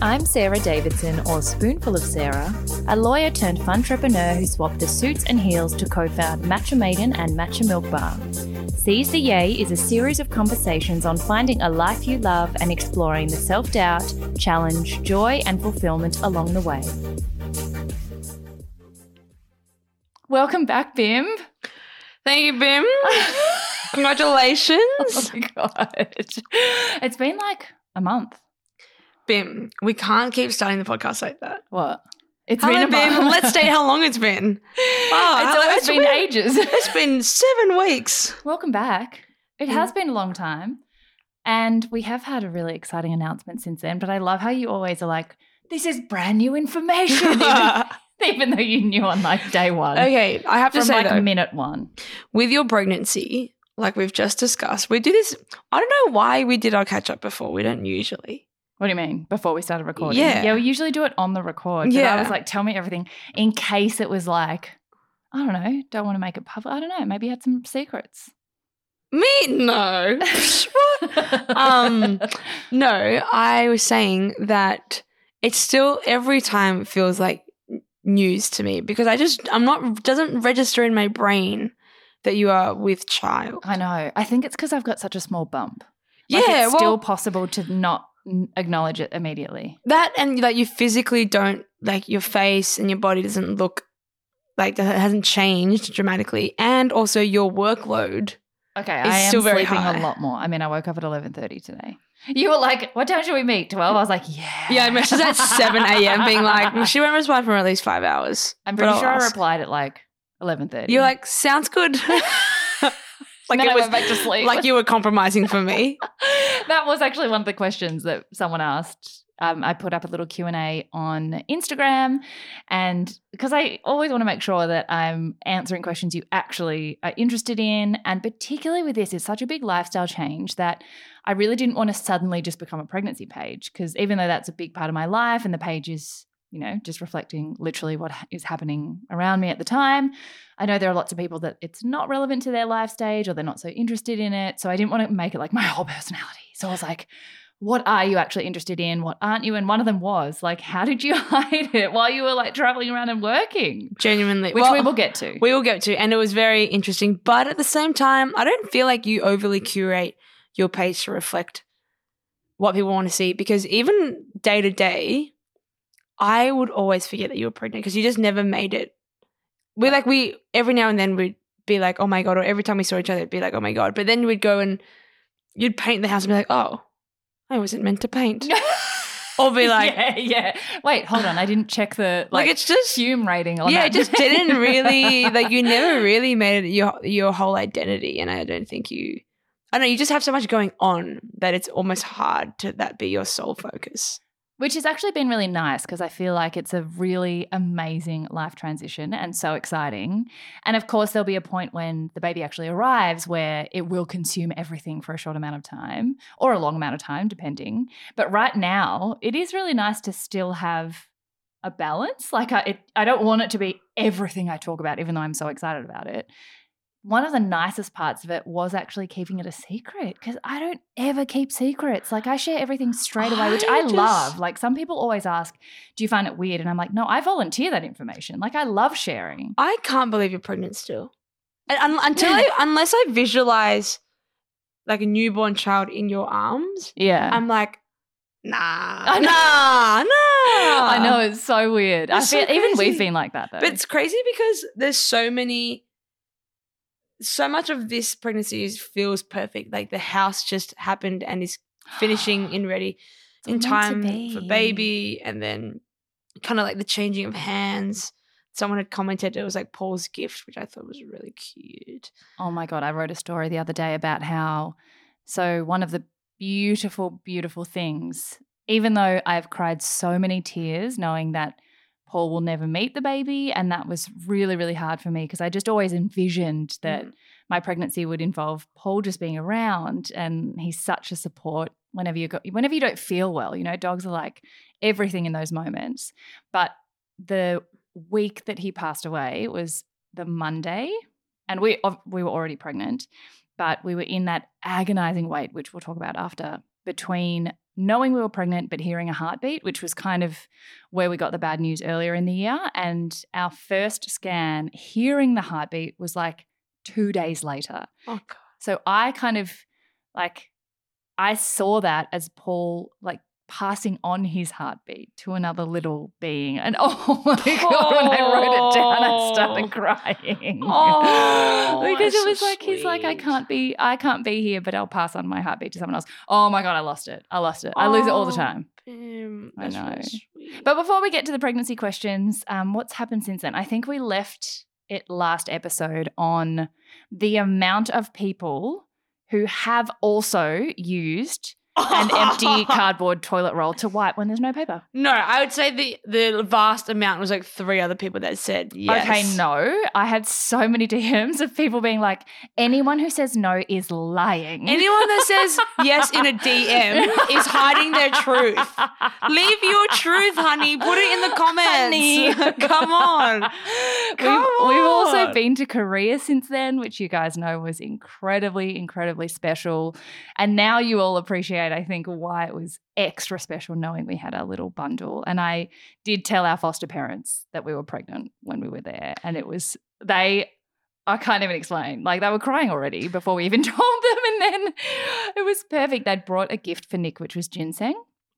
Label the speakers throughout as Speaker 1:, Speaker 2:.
Speaker 1: I'm Sarah Davidson, or Spoonful of Sarah, a lawyer turned entrepreneur who swapped the suits and heels to co found Matcha Maiden and Matcha Milk Bar. Seize the Yay is a series of conversations on finding a life you love and exploring the self doubt, challenge, joy, and fulfillment along the way. Welcome back, Bim.
Speaker 2: Thank you, Bim. Congratulations.
Speaker 1: Oh my God. It's been like a month.
Speaker 2: Bim, we can't keep starting the podcast like that.
Speaker 1: What? It's
Speaker 2: Hello,
Speaker 1: been a
Speaker 2: Bim. Let's state how long it's been. Oh,
Speaker 1: it's
Speaker 2: hello,
Speaker 1: almost been ages.
Speaker 2: It's been seven weeks.
Speaker 1: Welcome back. It
Speaker 2: Mm.
Speaker 1: has been a long time. And we have had a really exciting announcement since then. But I love how you always are like, this is brand new information. even, even though you knew on like day one.
Speaker 2: okay, I have to say
Speaker 1: like
Speaker 2: though,
Speaker 1: minute one.
Speaker 2: with your pregnancy, like we've just discussed, we do this. I don't know why we did our catch up before. We don't usually.
Speaker 1: What do you mean? Before we started recording?
Speaker 2: Yeah.
Speaker 1: Yeah, we usually do it on the record. But I was like, tell me everything in case it was like, I don't know, don't want to make it public. I don't know. Maybe you had some secrets.
Speaker 2: Me no. Um, no, I was saying that it's still every time it feels like news to me because I just I'm not doesn't register in my brain that you are with child.
Speaker 1: I know. I think it's because I've got such a small bump.
Speaker 2: Yeah,
Speaker 1: Like, it's
Speaker 2: well,
Speaker 1: still possible to not acknowledge it immediately.
Speaker 2: that and that you physically don't like your face and your body doesn't look like it hasn't changed dramatically, and also your workload.
Speaker 1: Okay, I am
Speaker 2: still very
Speaker 1: sleeping
Speaker 2: high.
Speaker 1: a lot more. I mean, I woke up at eleven thirty today. You were like, "What time should we meet?" Twelve. I was like, "Yeah."
Speaker 2: Yeah, I messaged at seven a.m. being like she won't respond for at least five hours.
Speaker 1: I'm pretty sure I replied at like eleven thirty.
Speaker 2: You're like sounds good. like it
Speaker 1: I
Speaker 2: was
Speaker 1: back to sleep.
Speaker 2: like you were compromising for me.
Speaker 1: that was actually one of the questions that someone asked. Um, I put up a little Q and A on Instagram, and because I always want to make sure that I'm answering questions you actually are interested in, and particularly with this, it's such a big lifestyle change that I really didn't want to suddenly just become a pregnancy page. Because even though that's a big part of my life, and the page is you know just reflecting literally what is happening around me at the time, I know there are lots of people that it's not relevant to their life stage or they're not so interested in it. So I didn't want to make it like my whole personality. So I was like, what are you actually interested in? What aren't you? And one of them was like, how did you hide it while you were like traveling around and working?
Speaker 2: Genuinely,
Speaker 1: Which
Speaker 2: Well,
Speaker 1: we will get to.
Speaker 2: we will get to, and it was very interesting. But at the same time, I don't feel like you overly curate your page to reflect what people want to see because even day to day, I would always forget that you were pregnant because you just never made it. We like we every now and then we'd be like, oh my god, or every time we saw each other, it'd be like, oh my god. But then we'd go and you'd paint the house and be like, oh, I wasn't meant to paint. Or be like,
Speaker 1: yeah, yeah. Wait, hold on. I didn't check the like,
Speaker 2: like, it's just
Speaker 1: fume rating on
Speaker 2: yeah,
Speaker 1: that.
Speaker 2: it just didn't really like you never really made it your your whole identity, and I don't think you. I don't know. You just have so much going on that it's almost hard to that be your sole focus.
Speaker 1: Which has actually been really nice because I feel like it's a really amazing life transition and so exciting. And of course, there'll be a point when the baby actually arrives where it will consume everything for a short amount of time or a long amount of time, depending. But right now, it is really nice to still have a balance. Like, I, it, I don't want it to be everything I talk about, even though I'm so excited about it. One of the nicest parts of it was actually keeping it a secret because I don't ever keep secrets. Like I share everything straight away, which
Speaker 2: I
Speaker 1: I
Speaker 2: just-
Speaker 1: love. Like some people always ask, "Do you find it weird?" And I'm like, "No, I volunteer that information. Like I love sharing."
Speaker 2: I can't believe you're pregnant still. And, un- until I, unless I visualize like a newborn child in your arms,
Speaker 1: Yeah,
Speaker 2: I'm like, nah,
Speaker 1: I
Speaker 2: nah, nah.
Speaker 1: I know it's so weird. I
Speaker 2: It's so
Speaker 1: feel even we've been like that though.
Speaker 2: But it's crazy because there's so many, so much of this pregnancy is, feels perfect. Like the house just happened and is finishing in ready
Speaker 1: It's
Speaker 2: in time for baby, and then kind of like the changing of hands. Someone had commented it was like Paul's gift, which I thought was really cute.
Speaker 1: Oh my God. I wrote a story the other day about how, so one of the beautiful, beautiful things, even though I've cried so many tears knowing that Paul will never meet the baby. And that was really, really hard for me because I just always envisioned that
Speaker 2: Mm.
Speaker 1: my pregnancy would involve Paul just being around. And he's such a support whenever you go, whenever you don't feel well. You know, dogs are like everything in those moments. But the week that he passed away was the Monday, and we we were already pregnant, but we were in that agonizing wait, which we'll talk about after, between knowing we were pregnant but hearing a heartbeat, which was kind of where we got the bad news earlier in the year, and our first scan, hearing the heartbeat was like two days later.
Speaker 2: Oh god.
Speaker 1: So I kind of like I saw that as Paul like passing on his heartbeat to another little being. And oh my god, when I wrote it down, I
Speaker 2: Oh.
Speaker 1: started crying.
Speaker 2: Oh,
Speaker 1: because it was
Speaker 2: so
Speaker 1: like he's like, I can't be I can't be here, but I'll pass on my heartbeat to someone else. Oh my god, I lost it. I lost it. I lose it all the
Speaker 2: Oh.
Speaker 1: time.
Speaker 2: Bim,
Speaker 1: I
Speaker 2: that's really
Speaker 1: know. But before we get to the pregnancy questions, um, what's happened since then? I think we left it last episode on the amount of people who have also used an empty cardboard toilet roll to wipe when there's no paper.
Speaker 2: No, I would say the the vast amount was like three other people that said yes.
Speaker 1: Okay, no. I had so many DMs of people being like, anyone who says no is lying.
Speaker 2: Anyone that says yes in a DM is hiding their truth. Leave your truth, honey. Put it in the comments. Honey. Come on. Come
Speaker 1: we've, we've also been to Korea since then, which you guys know was incredibly, incredibly special. And now you all appreciate, I think, why it was extra special knowing we had our little bundle. And I did tell our foster parents that we were pregnant when we were there. And it was, they, I can't even explain. Like they were crying already before we even told them. And then it was perfect. They'd brought a gift for Nic, which was ginseng.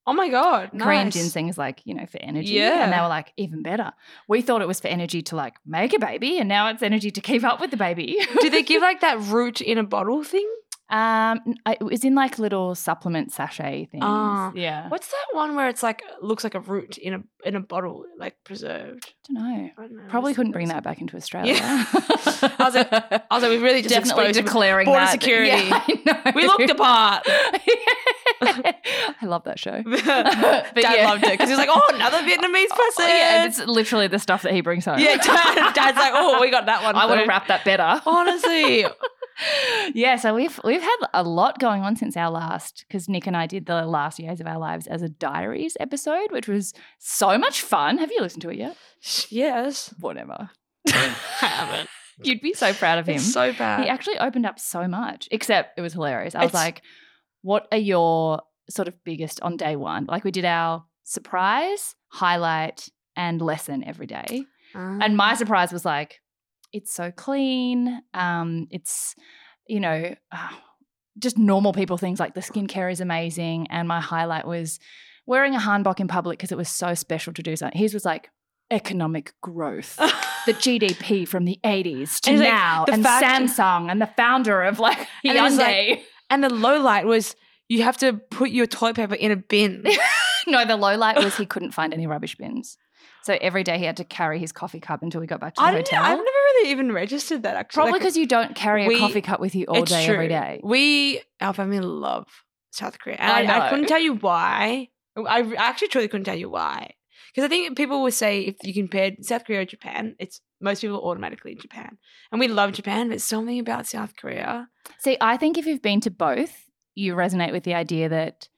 Speaker 2: Oh my god.
Speaker 1: Korean
Speaker 2: nice.
Speaker 1: ginseng is like, you know, for energy.
Speaker 2: Yeah.
Speaker 1: And they were like, even better. We thought it was for energy to like make a baby, and now it's energy to keep up with the baby.
Speaker 2: Do they give like that root in a bottle thing?
Speaker 1: Um, I- it was in like little supplement sachet things.
Speaker 2: Ah.
Speaker 1: yeah.
Speaker 2: What's that one where it's like looks like a root in a in a bottle, like preserved?
Speaker 1: I don't know.
Speaker 2: I don't know.
Speaker 1: Probably couldn't bring that back into Australia.
Speaker 2: Yeah. I was like- I was like, we really just
Speaker 1: definitely declaring
Speaker 2: border
Speaker 1: that.
Speaker 2: security.
Speaker 1: Yeah.
Speaker 2: We looked apart.
Speaker 1: I love that show.
Speaker 2: Dad
Speaker 1: yeah.
Speaker 2: loved it because he was like, "Oh, another Vietnamese person."
Speaker 1: Oh, yeah, it's literally the stuff that he brings home.
Speaker 2: yeah. Dad, Dad's like, "Oh, we got that one."
Speaker 1: I would have wrapped that better.
Speaker 2: Honestly,
Speaker 1: yeah, so we've we've had a lot going on since our last because Nic and I did the last years of our lives as a diaries episode, which was so much fun. Have you listened to it yet?
Speaker 2: yes.
Speaker 1: Whatever.
Speaker 2: I haven't.
Speaker 1: You'd be so proud of him.
Speaker 2: It's so bad.
Speaker 1: he actually opened up so much, except it was hilarious. I was
Speaker 2: It's-
Speaker 1: like, what are your sort of biggest on day one? Like we did our surprise, highlight, and lesson every day. And my surprise was like, it's so clean. Um, it's, you know, uh, just normal people things like the skincare is amazing. And my highlight was wearing a hanbok in public because it was so special to do something. His was like economic growth, the GDP from the 80s to
Speaker 2: And like,
Speaker 1: now,
Speaker 2: the
Speaker 1: and
Speaker 2: fact-
Speaker 1: Samsung and the founder of like
Speaker 2: it like-
Speaker 1: Hyundai.
Speaker 2: And the low light was you have to put your toilet paper in a bin.
Speaker 1: no, the low light was he couldn't find any rubbish bins. So every day he had to carry his coffee cup until we got back to the
Speaker 2: I
Speaker 1: hotel.
Speaker 2: I've never really even registered that actually.
Speaker 1: Probably
Speaker 2: Like,
Speaker 1: because you don't carry a
Speaker 2: we-
Speaker 1: coffee cup with you all day,
Speaker 2: true.
Speaker 1: every day.
Speaker 2: We, our family, love South Korea, and
Speaker 1: I
Speaker 2: I, I, couldn't tell you why. I actually truly couldn't tell you why. Because I think people will say if you compared South Korea or Japan, it's most people automatically Japan, and we love Japan, but something about South Korea.
Speaker 1: See, I think if you've been to both, you resonate with the idea that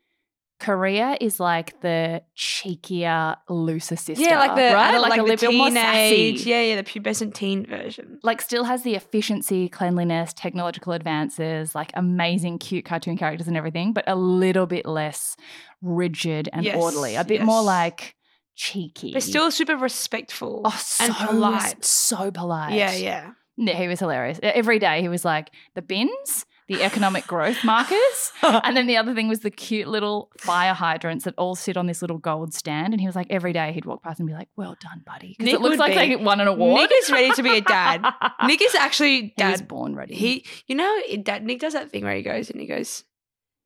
Speaker 1: Korea is like the cheekier, looser sister.
Speaker 2: yeah, like the
Speaker 1: right?
Speaker 2: Don't-
Speaker 1: like, a little bit more sassy.
Speaker 2: yeah, yeah, the pubescent teen version.
Speaker 1: Like still has the efficiency, cleanliness, technological advances, like amazing, cute cartoon characters and everything, but a little bit less rigid and
Speaker 2: Yes,
Speaker 1: orderly. A bit more like cheeky.
Speaker 2: They're still super respectful
Speaker 1: oh, so
Speaker 2: and polite.
Speaker 1: So polite.
Speaker 2: Yeah, yeah.
Speaker 1: Yeah, he was hilarious. Every day he was like the bins, the economic growth markers, and then the other thing was the cute little fire hydrants that all sit on this little gold stand. And he was like, every day he'd walk past and be like, "Well done, buddy," because it looks like
Speaker 2: be-
Speaker 1: they won an award.
Speaker 2: Nic is ready to be a dad. Nic is actually
Speaker 1: he
Speaker 2: dad.
Speaker 1: born ready.
Speaker 2: He, you know, dad. Nic does that thing where he goes and he goes,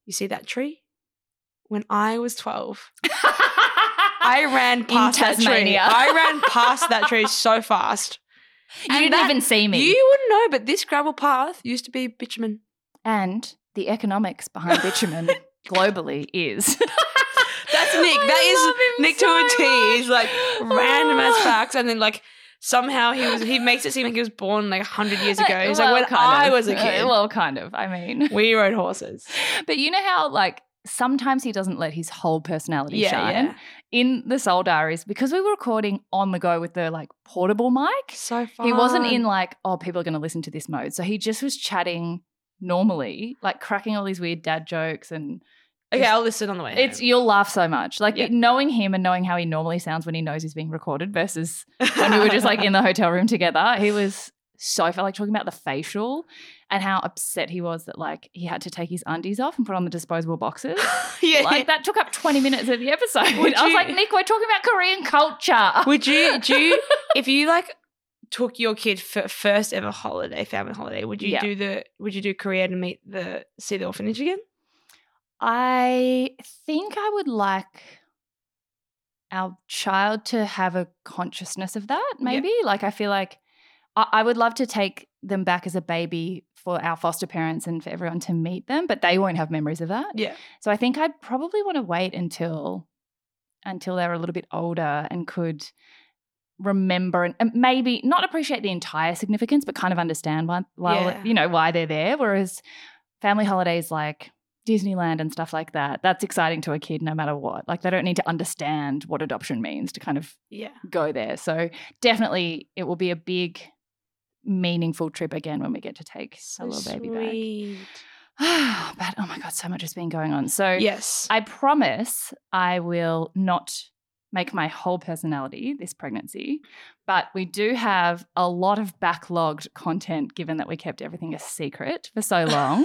Speaker 2: "You see that tree? When I was twelve, I ran past that tree.
Speaker 1: Tasmania.
Speaker 2: I ran past that tree so fast.
Speaker 1: you
Speaker 2: and
Speaker 1: didn't
Speaker 2: that-
Speaker 1: even see me.
Speaker 2: You wouldn't know, but this gravel path used to be bitumen.
Speaker 1: and the economics behind bitumen globally is
Speaker 2: That's Nic.
Speaker 1: I
Speaker 2: that is
Speaker 1: love him
Speaker 2: Nic
Speaker 1: so
Speaker 2: to a T. He's like random as
Speaker 1: Oh.
Speaker 2: facts, and then like somehow he was. He makes it seem like he was born like hundred years ago. He's
Speaker 1: Well,
Speaker 2: like when
Speaker 1: kind
Speaker 2: I
Speaker 1: of.
Speaker 2: was a
Speaker 1: Uh,
Speaker 2: kid.
Speaker 1: Well, kind of. I mean,
Speaker 2: we rode horses.
Speaker 1: but you know how like sometimes he doesn't let his whole personality
Speaker 2: Yeah,
Speaker 1: shine.
Speaker 2: yeah.
Speaker 1: In the Seoul Diaries, because we were recording on the go with the like portable mic,
Speaker 2: So fun.
Speaker 1: he wasn't in like, oh, people are going to listen to this mode. So he just was chatting normally, like cracking all these weird dad jokes and
Speaker 2: Okay, I'll listen on the way.
Speaker 1: it's you'll laugh so much. Like
Speaker 2: Yeah.
Speaker 1: knowing him and knowing how he normally sounds when he knows he's being recorded versus when we were just like in the hotel room together. He was so I felt like talking about the facial and how upset he was that like he had to take his undies off and put on the disposable boxes.
Speaker 2: yeah.
Speaker 1: Like that took up 20 minutes of the episode.
Speaker 2: Would
Speaker 1: I was
Speaker 2: you-
Speaker 1: like, Nic, we're talking about Korean culture.
Speaker 2: Would you do you, if you like took your kid for first ever holiday, family holiday? Would you
Speaker 1: Yeah.
Speaker 2: do the? Would you do Korea to meet the see the orphanage again?
Speaker 1: I think I would like our child to have a consciousness of that, maybe. Like, I feel like I, I would love to take them back as a baby for our foster parents and for everyone to meet them, but they won't have memories of that.
Speaker 2: Yeah.
Speaker 1: So I think I'd probably want to wait until until they're a little bit older and could remember and, and maybe not appreciate the entire significance, but kind of understand why, why
Speaker 2: Yeah.
Speaker 1: you know why they're there. Whereas family holidays like Disneyland and stuff like that, that's exciting to a kid no matter what. Like they don't need to understand what adoption means to kind of
Speaker 2: Yeah.
Speaker 1: go there. So definitely it will be a big meaningful trip again when we get to take a little baby back. but oh my god, so much has been going on. So
Speaker 2: Yes.
Speaker 1: I promise I will not make my whole personality this pregnancy, but we do have a lot of backlogged content given that we kept everything a secret for so long.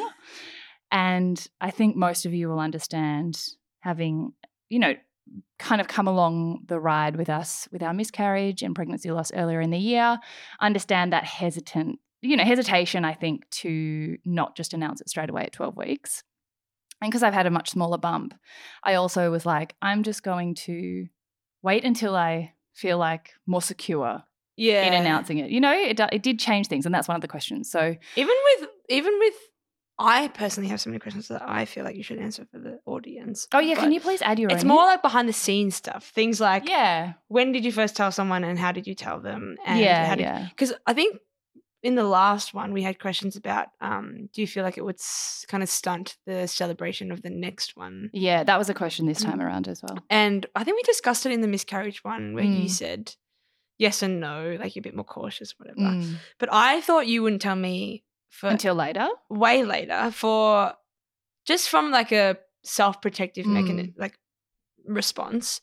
Speaker 1: and I think most of you will understand having, you know, kind of come along the ride with us with our miscarriage and pregnancy loss earlier in the year, understand that hesitant, you know, hesitation, I think, to not just announce it straight away at 12 weeks. And because I've had a much smaller bump, I also was like, I'm just going to wait until I feel like more secure
Speaker 2: yeah.
Speaker 1: in announcing it. You know, it, it did change things, and that's one of the questions. So,
Speaker 2: Even with even with I personally have so many questions that I feel like you should answer for the audience.
Speaker 1: oh yeah, can you please add your
Speaker 2: It's more like behind the scenes stuff. Things like
Speaker 1: yeah,
Speaker 2: when did you first tell someone and how did you tell them? And
Speaker 1: yeah,
Speaker 2: how did,
Speaker 1: yeah.
Speaker 2: Because I think in the last one we had questions about um, do you feel like it would s- kind of stunt the celebration of the next one?
Speaker 1: Yeah, that was a question this
Speaker 2: Mm.
Speaker 1: time around as well.
Speaker 2: And I think we discussed it in the miscarriage one where you
Speaker 1: Mm.
Speaker 2: said yes and no, like you're a bit more cautious, whatever.
Speaker 1: Mm.
Speaker 2: But I thought you wouldn't tell me for
Speaker 1: Until later.
Speaker 2: way later for just from like a self-protective
Speaker 1: Mm.
Speaker 2: mechanism like response.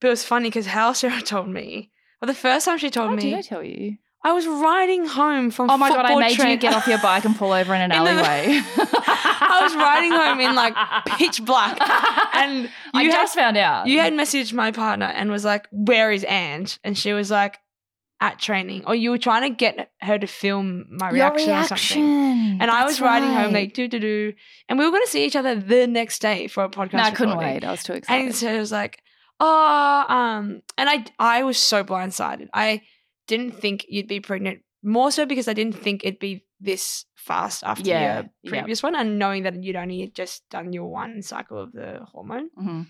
Speaker 2: But it was funny because how Sarah told me. Well, the first time she told
Speaker 1: Oh,
Speaker 2: me,
Speaker 1: did I tell you?
Speaker 2: I was riding home from.
Speaker 1: Oh my god, I made
Speaker 2: train-
Speaker 1: you get off your bike and pull over in an
Speaker 2: In the-
Speaker 1: alleyway.
Speaker 2: I was riding home in like pitch black, and
Speaker 1: I
Speaker 2: you had
Speaker 1: just found out.
Speaker 2: you had messaged my partner and was like, "Where is Ange?" And she was like, "At training." Or you were trying to get her to film my
Speaker 1: Your
Speaker 2: reaction, or something.
Speaker 1: reaction.
Speaker 2: And I was riding home like do do do, and we were going to see each other the next day for a podcast.
Speaker 1: No, I couldn't wait. I was too excited.
Speaker 2: And so it was like, oh, um, and I I was so blindsided. I didn't think you'd be pregnant. More so because I didn't think it'd be this fast after
Speaker 1: Yeah,
Speaker 2: your
Speaker 1: yeah.
Speaker 2: previous one, and knowing that you'd only just done your one cycle of the hormone.
Speaker 1: Mhm.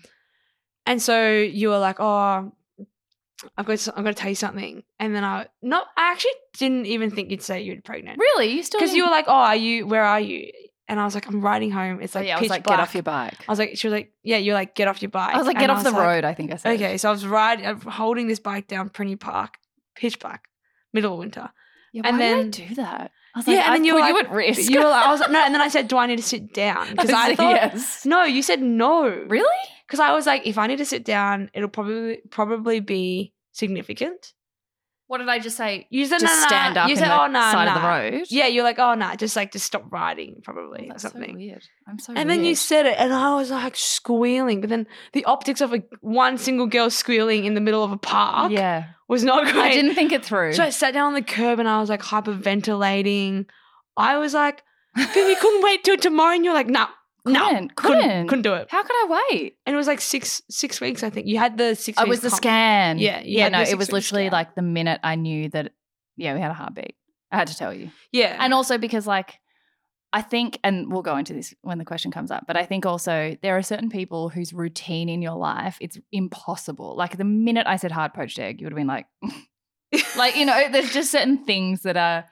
Speaker 2: And so you were like, oh, I've got to, I've got to tell you something. And then I not I actually didn't even think you'd say you'd pregnant
Speaker 1: Really? You still
Speaker 2: because you were like, oh, are you? Where are you? And I was like, I'm riding home. It's
Speaker 1: Oh,
Speaker 2: like
Speaker 1: yeah, I was
Speaker 2: pitch
Speaker 1: like,
Speaker 2: black.
Speaker 1: get off your bike.
Speaker 2: I was like, she was like, yeah, you're like, get off your bike.
Speaker 1: I was like,
Speaker 2: And
Speaker 1: get off the
Speaker 2: like,
Speaker 1: road, I think I said.
Speaker 2: Okay, so I was riding, I'm uh, holding this bike down Prinny Park, pitch black, middle of winter.
Speaker 1: Yeah,
Speaker 2: And then-
Speaker 1: did I do that? I was
Speaker 2: Yeah, and
Speaker 1: I
Speaker 2: then you were
Speaker 1: you
Speaker 2: like-
Speaker 1: at risk.
Speaker 2: You were like, I was like, no, and then I said, do I need to sit down? Because I
Speaker 1: said
Speaker 2: thought,
Speaker 1: yes.
Speaker 2: no, you said no.
Speaker 1: Really?
Speaker 2: Because I was like, if I need to sit down, it'll probably probably be significant.
Speaker 1: What did I just say?
Speaker 2: You said,
Speaker 1: Just
Speaker 2: no, no,
Speaker 1: stand up
Speaker 2: You said,
Speaker 1: the
Speaker 2: oh, no,
Speaker 1: side
Speaker 2: no.
Speaker 1: of the road.
Speaker 2: Yeah, you're like, oh, no, just like, just stop riding, probably,
Speaker 1: Oh,
Speaker 2: or
Speaker 1: that's so
Speaker 2: something.
Speaker 1: weird. I'm so
Speaker 2: And then you said it, and I was like squealing. But then the optics of a one single girl squealing in the middle of a park
Speaker 1: yeah,
Speaker 2: was not great.
Speaker 1: I didn't think it through.
Speaker 2: So I sat down on the curb and I was like hyperventilating. I was like, "Baby, you couldn't wait till tomorrow." And you're like, "No, no,
Speaker 1: couldn't,
Speaker 2: couldn't,
Speaker 1: couldn't,
Speaker 2: couldn't do it."
Speaker 1: How could I wait?
Speaker 2: And it was like six six weeks, I think. You had the six.
Speaker 1: Oh, I
Speaker 2: weeks
Speaker 1: was the scan.
Speaker 2: Yeah,
Speaker 1: yeah. No, it was literally
Speaker 2: scan.
Speaker 1: like the minute I knew that. Yeah, we had a heartbeat. I had to tell you,
Speaker 2: Yeah,
Speaker 1: and also because like I think, and we'll go into this when the question comes up, but I think also there are certain people whose routine in your life, it's impossible. Like the minute I said hard poached egg, you would have been like, like, you know, there's just certain things that are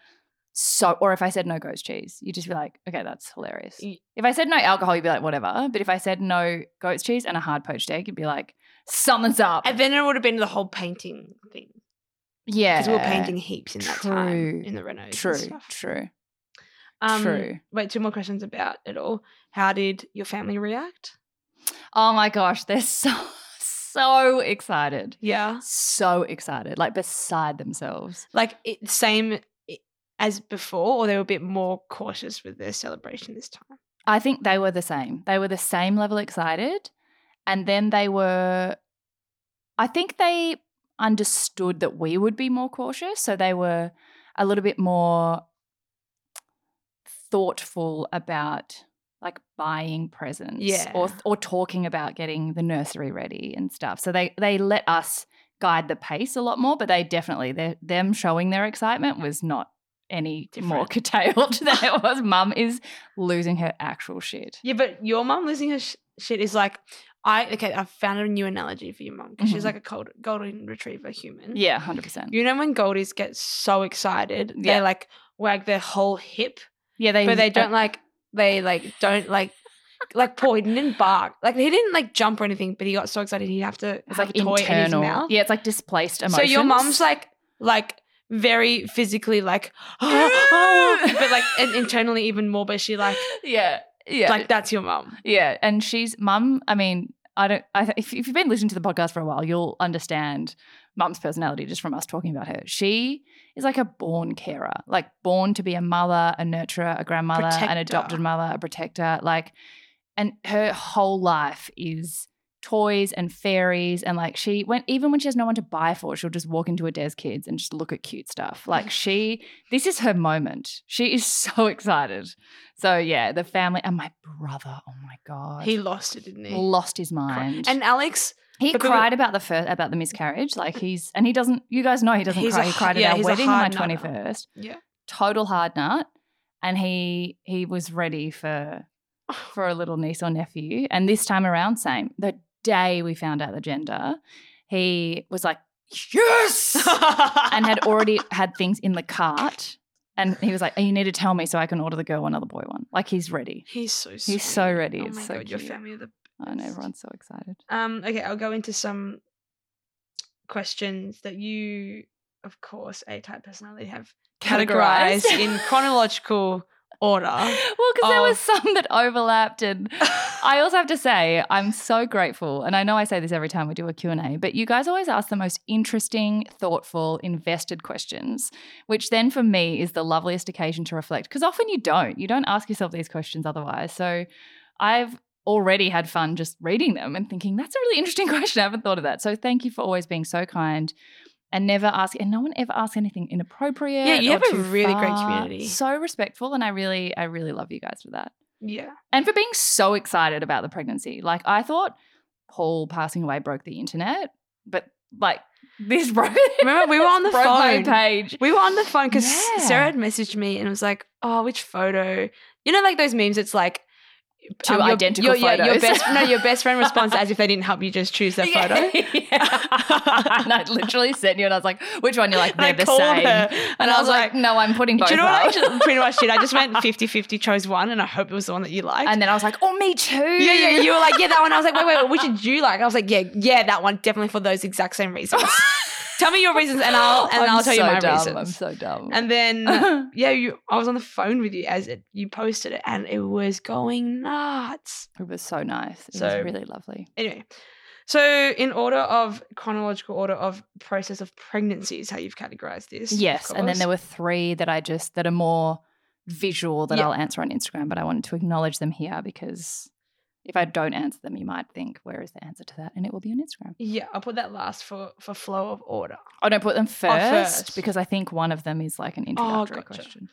Speaker 1: so, or if I said no goat's cheese, you'd just be like, okay, that's hilarious. If I said no alcohol, you'd be like, whatever. But if I said no goat's cheese and a hard poached egg, you'd be like, something's up.
Speaker 2: And then it would have been the whole painting thing.
Speaker 1: yeah.
Speaker 2: Because we were painting heaps in that time in the renos.
Speaker 1: True, true,
Speaker 2: Um,
Speaker 1: true.
Speaker 2: Wait, two more questions about it all. How did your family react?
Speaker 1: Oh my gosh, they're so, so excited.
Speaker 2: Yeah.
Speaker 1: so excited, like beside themselves.
Speaker 2: Like it, same as before, or they were a bit more cautious with their celebration this time?
Speaker 1: I think they were the same. They were the same level excited. And then they were, I think they understood that we would be more cautious. So they were a little bit more thoughtful about like buying presents
Speaker 2: Yeah.
Speaker 1: or or talking about getting the nursery ready and stuff. So they they let us guide the pace a lot more, but they definitely them showing their excitement was not any more
Speaker 2: Different.
Speaker 1: curtailed than it was. Mum is losing her actual shit.
Speaker 2: Yeah, but your mum losing her sh- shit is like, I okay. I found a new analogy for your mum because she's
Speaker 1: Mhm.
Speaker 2: like a cold, golden retriever human.
Speaker 1: Yeah, hundred percent.
Speaker 2: You know when goldies get so excited,
Speaker 1: Yeah.
Speaker 2: they like wag their whole hip,
Speaker 1: Yeah, they
Speaker 2: but they don't
Speaker 1: uh,
Speaker 2: like they like don't like like Paul he didn't bark like he didn't like jump or anything, but he got so excited he'd have to
Speaker 1: It's
Speaker 2: have
Speaker 1: like
Speaker 2: a toy
Speaker 1: internal.
Speaker 2: in his mouth.
Speaker 1: Yeah, it's like displaced emotions.
Speaker 2: So your mum's like like very physically like but like and internally even more, but she like
Speaker 1: yeah, yeah,
Speaker 2: like that's your mum.
Speaker 1: yeah. And she's mum. I mean, I don't. I if, if you've been listening to the podcast for a while, you'll understand mum's personality just from us talking about her. She is like a born carer, like born to be a mother, a nurturer, a grandmother, an adopted mother, a protector. Like, and her whole life is toys and fairies and like she went even when she has no one to buy for she'll just walk into a des kids and just look at cute stuff. Like she this is her moment. She is so excited. So yeah the family and my brother oh my god.
Speaker 2: He lost it, didn't he?
Speaker 1: lost his mind.
Speaker 2: And Alex,
Speaker 1: he cried about the first about the miscarriage. Like he's and he doesn't you guys know he doesn't cry
Speaker 2: a
Speaker 1: he cried
Speaker 2: yeah,
Speaker 1: at our wedding on my
Speaker 2: nutter.
Speaker 1: 21st
Speaker 2: yeah,
Speaker 1: total hard nut. And he he was ready for for a little niece or nephew. And this time around same. The day we found out the gender he was like yes! and had already had things in the cart and he was like oh, you need to tell me so i can order the girl one or the boy one. Like he's ready.
Speaker 2: He's so sweet.
Speaker 1: he's so ready
Speaker 2: Oh
Speaker 1: it's
Speaker 2: my
Speaker 1: so
Speaker 2: god, your
Speaker 1: cute.
Speaker 2: family are the
Speaker 1: i know everyone's so excited.
Speaker 2: Um, okay, I'll go into some questions that you, of course, A type personality have categorized in chronological order.
Speaker 1: well because there was some that overlapped and I also have to say I'm so grateful and I know I say this every time we do a Q&A but you guys always ask the most interesting, thoughtful, invested questions which then for me is the loveliest occasion to reflect because often you don't. You don't ask yourself these questions otherwise. So I've already had fun just reading them and thinking that's a really interesting question. I haven't thought of that. So thank you for always being so kind and never ask and no one ever asks anything inappropriate.
Speaker 2: Yeah, you have a really great community.
Speaker 1: So respectful and I really I really love you guys for that
Speaker 2: yeah.
Speaker 1: and for being so excited about the pregnancy. Like I thought Paul passing away broke the internet, but like this broke.
Speaker 2: Remember, we were on the phone.
Speaker 1: page.
Speaker 2: We were on the phone because
Speaker 1: Yeah.
Speaker 2: Sarah had messaged me and was like, "Oh, which photo?" You know, like those memes. It's like
Speaker 1: Two
Speaker 2: your-
Speaker 1: identical
Speaker 2: your, your
Speaker 1: photos.
Speaker 2: best no, your best friend responds as if they didn't help you just choose their
Speaker 1: Yeah,
Speaker 2: photo.
Speaker 1: yeah. and I literally sent you, and I was like, "Which one?" You're like, "They're the same."
Speaker 2: her,
Speaker 1: And, I was like, "No, I'm putting both."
Speaker 2: Do you know what I
Speaker 1: up."
Speaker 2: actually pretty much did? I just went 50-50, chose one, and I hope it was the one that you liked.
Speaker 1: and then I was like, "Oh, me too."
Speaker 2: yeah, yeah, you were like, yeah, that one. I was like, wait, wait, wait, which did you like? I was like, yeah, yeah, that one, definitely for those exact same reasons. Tell me your reasons, and I'll and
Speaker 1: I'm
Speaker 2: I'll tell you my
Speaker 1: dumb.
Speaker 2: reasons.
Speaker 1: I'm so dumb.
Speaker 2: and then yeah, you, I was on the phone with you as it, you posted it, and it was going nuts.
Speaker 1: it was so nice. It
Speaker 2: So-
Speaker 1: was really lovely.
Speaker 2: Anyway, so in order of chronological order of process of pregnancy is how you've categorized this.
Speaker 1: Yes, and then there were three that I just that are more visual that
Speaker 2: Yeah.
Speaker 1: I'll answer on Instagram, but I wanted to acknowledge them here because if I don't answer them, you might think, "Where is the answer to that?" And it will be on Instagram.
Speaker 2: Yeah, I'll put that last for for flow of order.
Speaker 1: I don't put them oh, first,
Speaker 2: Oh, first.
Speaker 1: because I think one of them is like an oh, introductory
Speaker 2: gotcha.
Speaker 1: question.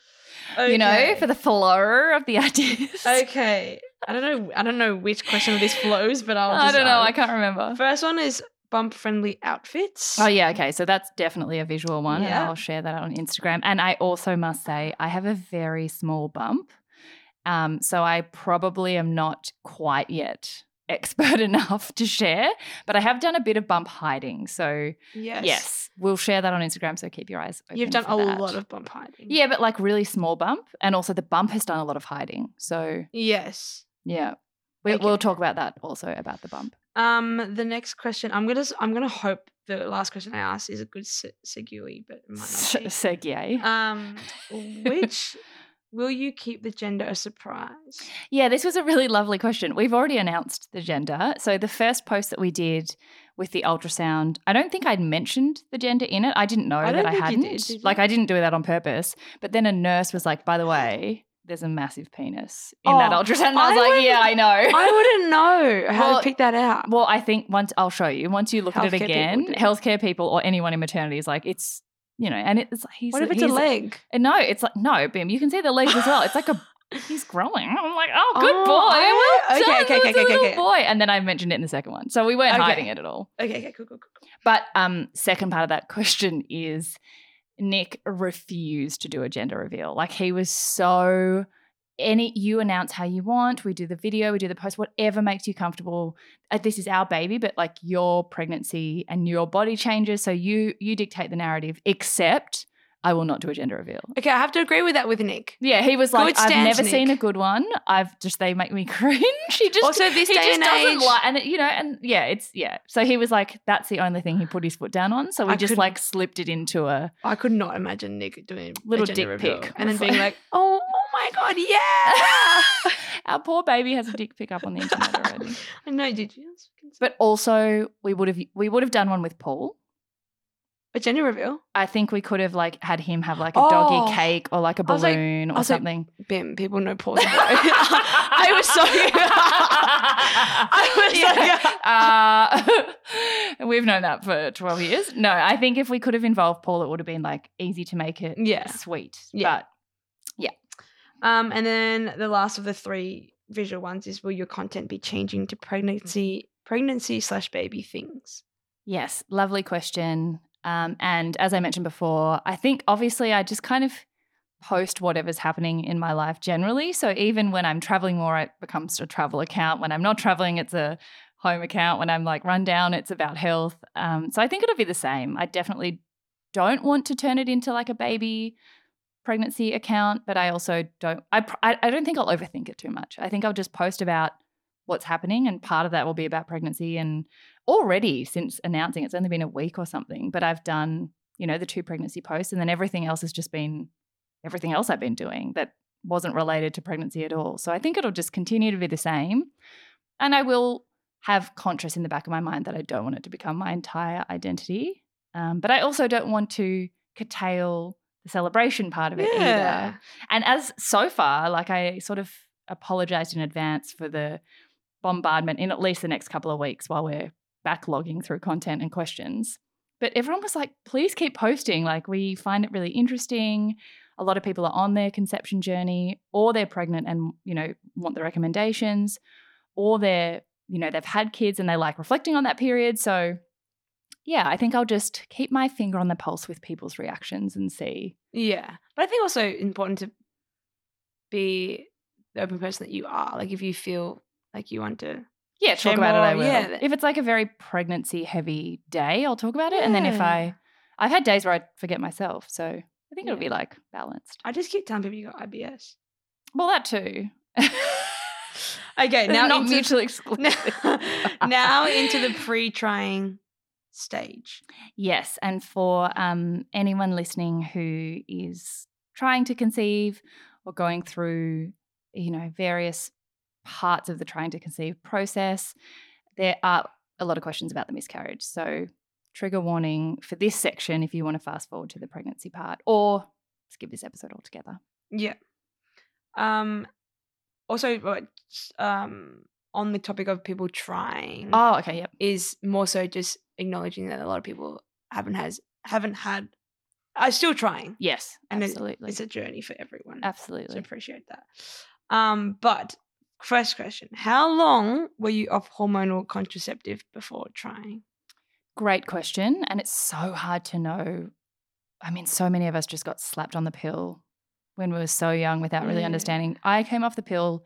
Speaker 1: You know, for the flow of the ideas.
Speaker 2: Okay. I don't know. I don't know which question of this flows, but I'll.
Speaker 1: I don't know. I can't remember.
Speaker 2: First one is bump friendly outfits.
Speaker 1: Oh yeah, okay. So that's definitely a visual one,
Speaker 2: Yeah.
Speaker 1: and I'll share that on Instagram. And I also must say, I have a very small bump, Um, so I probably am not quite yet expert enough to share, but I have done a bit of bump hiding. So
Speaker 2: Yes.
Speaker 1: yes, we'll share that on Instagram. So keep your eyes open.
Speaker 2: You've done a
Speaker 1: that.
Speaker 2: lot of bump hiding.
Speaker 1: Yeah, but like really small bump. And also the bump has done a lot of hiding. So
Speaker 2: Yes.
Speaker 1: yeah. We,
Speaker 2: Okay.
Speaker 1: We'll talk about that also about the bump.
Speaker 2: Um, the next question, I'm gonna, I'm gonna hope the last question I asked is a good se- segue, but it might not be.
Speaker 1: Segue.
Speaker 2: Um, which will you keep the gender a surprise?
Speaker 1: Yeah, this was a really lovely question. We've already announced the gender. So the first post that we did with the ultrasound, I don't think I'd mentioned the gender in it. I didn't know
Speaker 2: I
Speaker 1: that I hadn't.
Speaker 2: did, did
Speaker 1: Like? I didn't do that on purpose. But then a nurse was like, "By the way, there's a massive penis in that
Speaker 2: Oh,
Speaker 1: ultrasound." And I was
Speaker 2: I
Speaker 1: like, "Yeah, I know."
Speaker 2: I wouldn't know how
Speaker 1: Well,
Speaker 2: to pick that out.
Speaker 1: well, I think once I'll show you. Once you look at it
Speaker 2: Healthcare people
Speaker 1: again, healthcare people or anyone in maternity is like, it's you know, and it's he's
Speaker 2: what if it's a leg?
Speaker 1: No, it's like no, Bim. You can see the legs as well. It's like a he's growing. I'm like, oh, good
Speaker 2: Oh,
Speaker 1: boy.
Speaker 2: I-
Speaker 1: Well
Speaker 2: okay,
Speaker 1: done,
Speaker 2: okay, okay, okay, okay.
Speaker 1: boy. And then I mentioned it in the second one, so we weren't
Speaker 2: Okay.
Speaker 1: hiding it at all.
Speaker 2: Okay, okay, cool, cool, cool. cool.
Speaker 1: But um, second part of that question is Nic refused to do a gender reveal. Like he was so any you announce how you want we do the video we do the post whatever makes you comfortable. Uh, this is our baby but like your pregnancy and your body changes so you you dictate the narrative except i will not do a gender reveal
Speaker 2: Okay, I have to agree with that with Nic.
Speaker 1: yeah, he was like,
Speaker 2: Good
Speaker 1: I've never seen a good one. I've just they make me cringe. He just
Speaker 2: Also, this
Speaker 1: he
Speaker 2: day
Speaker 1: just
Speaker 2: and
Speaker 1: doesn't
Speaker 2: age-
Speaker 1: like, and it, you know, and yeah, it's yeah. So he was like, that's the only thing he put his foot down on. So we
Speaker 2: I
Speaker 1: just
Speaker 2: couldn't-
Speaker 1: like slipped it into a
Speaker 2: I could not imagine Nic doing a
Speaker 1: Little dick
Speaker 2: reveal
Speaker 1: pic.
Speaker 2: and then being
Speaker 1: like-
Speaker 2: like, "Oh, oh my god, yeah!"
Speaker 1: our poor baby has a dick pic up on the internet already.
Speaker 2: I know. Did you?
Speaker 1: But also, we would have we would have done one with Paul.
Speaker 2: A gender reveal,
Speaker 1: I think we could have like had him have like a
Speaker 2: Oh.
Speaker 1: doggy cake or like a
Speaker 2: I was like-
Speaker 1: balloon
Speaker 2: I
Speaker 1: or
Speaker 2: was like,
Speaker 1: something.
Speaker 2: Bim. People know Paul's a boy. I was so. I was like,
Speaker 1: uh, we've known that for 12 years. No, I think if we could have involved Paul, it would have been like easy to make it
Speaker 2: Yeah.
Speaker 1: sweet.
Speaker 2: Yeah.
Speaker 1: But
Speaker 2: Um, and then the last of the three visual ones is: Will your content be changing to pregnancy, pregnancy slash baby things?
Speaker 1: yes, lovely question. Um, and as I mentioned before, I think obviously I just kind of post whatever's happening in my life generally. So even when I'm traveling more, it becomes a travel account. When I'm not traveling, it's a home account. When I'm like run down, it's about health. Um, so I think it'll be the same. I definitely don't want to turn it into like a baby pregnancy account, but I also don't. I I, I don't think I'll overthink it too much. I think I'll just post about what's happening, and part of that will be about pregnancy. And already since announcing, it's only been a week or something, but I've done you know the two pregnancy posts, and then everything else has just been everything else I've been doing that wasn't related to pregnancy at all. So I think it'll just continue to be the same, and I will have conscious in the back of my mind that I don't want it to become my entire identity. Um, but I also don't want to curtail the celebration part of it either. And as so far, like I sort of apologized in advance for the bombardment in at least the next couple of weeks while we're backlogging through content and questions. But everyone was like, please keep posting. Like, we find it really interesting. A lot of people are on their conception journey, or they're pregnant and, you know, want the recommendations, or they're, you know, they've had kids and they like reflecting on that period. So, yeah, I think I'll just keep my finger on the pulse with people's reactions and see.
Speaker 2: Yeah. But I think also important to be the open person that you are. Like if you feel like you want to
Speaker 1: Yeah, talk about it. I will.
Speaker 2: yeah.
Speaker 1: If it's like a very pregnancy heavy day, I'll talk about it. And then if I, I've had days where I forget myself, so I think it'll be like balanced.
Speaker 2: I just keep telling people you got IBS.
Speaker 1: Well, that too.
Speaker 2: Okay, now
Speaker 1: not
Speaker 2: into,
Speaker 1: mutually exclusive.
Speaker 2: now into the pre-trying stage.
Speaker 1: Yes, and for um, anyone listening who is trying to conceive or going through, you know, various parts of the trying to conceive process, there are a lot of questions about the miscarriage. So, trigger warning for this section if you want to fast forward to the pregnancy part or skip this episode altogether.
Speaker 2: Yeah. Um. Also, um, on the topic of people trying,
Speaker 1: Oh, okay, yep.
Speaker 2: is more so just acknowledging that a lot of people haven't has haven't had, are still trying,
Speaker 1: Yes,
Speaker 2: and
Speaker 1: absolutely.
Speaker 2: it's a journey for everyone. So
Speaker 1: absolutely.
Speaker 2: appreciate that. Um, but first question: How long were you off hormonal contraceptive before trying?
Speaker 1: Great question. And it's so hard to know. I mean, so many of us just got slapped on the pill when we were so young without really
Speaker 2: Yeah.
Speaker 1: understanding. I came off the pill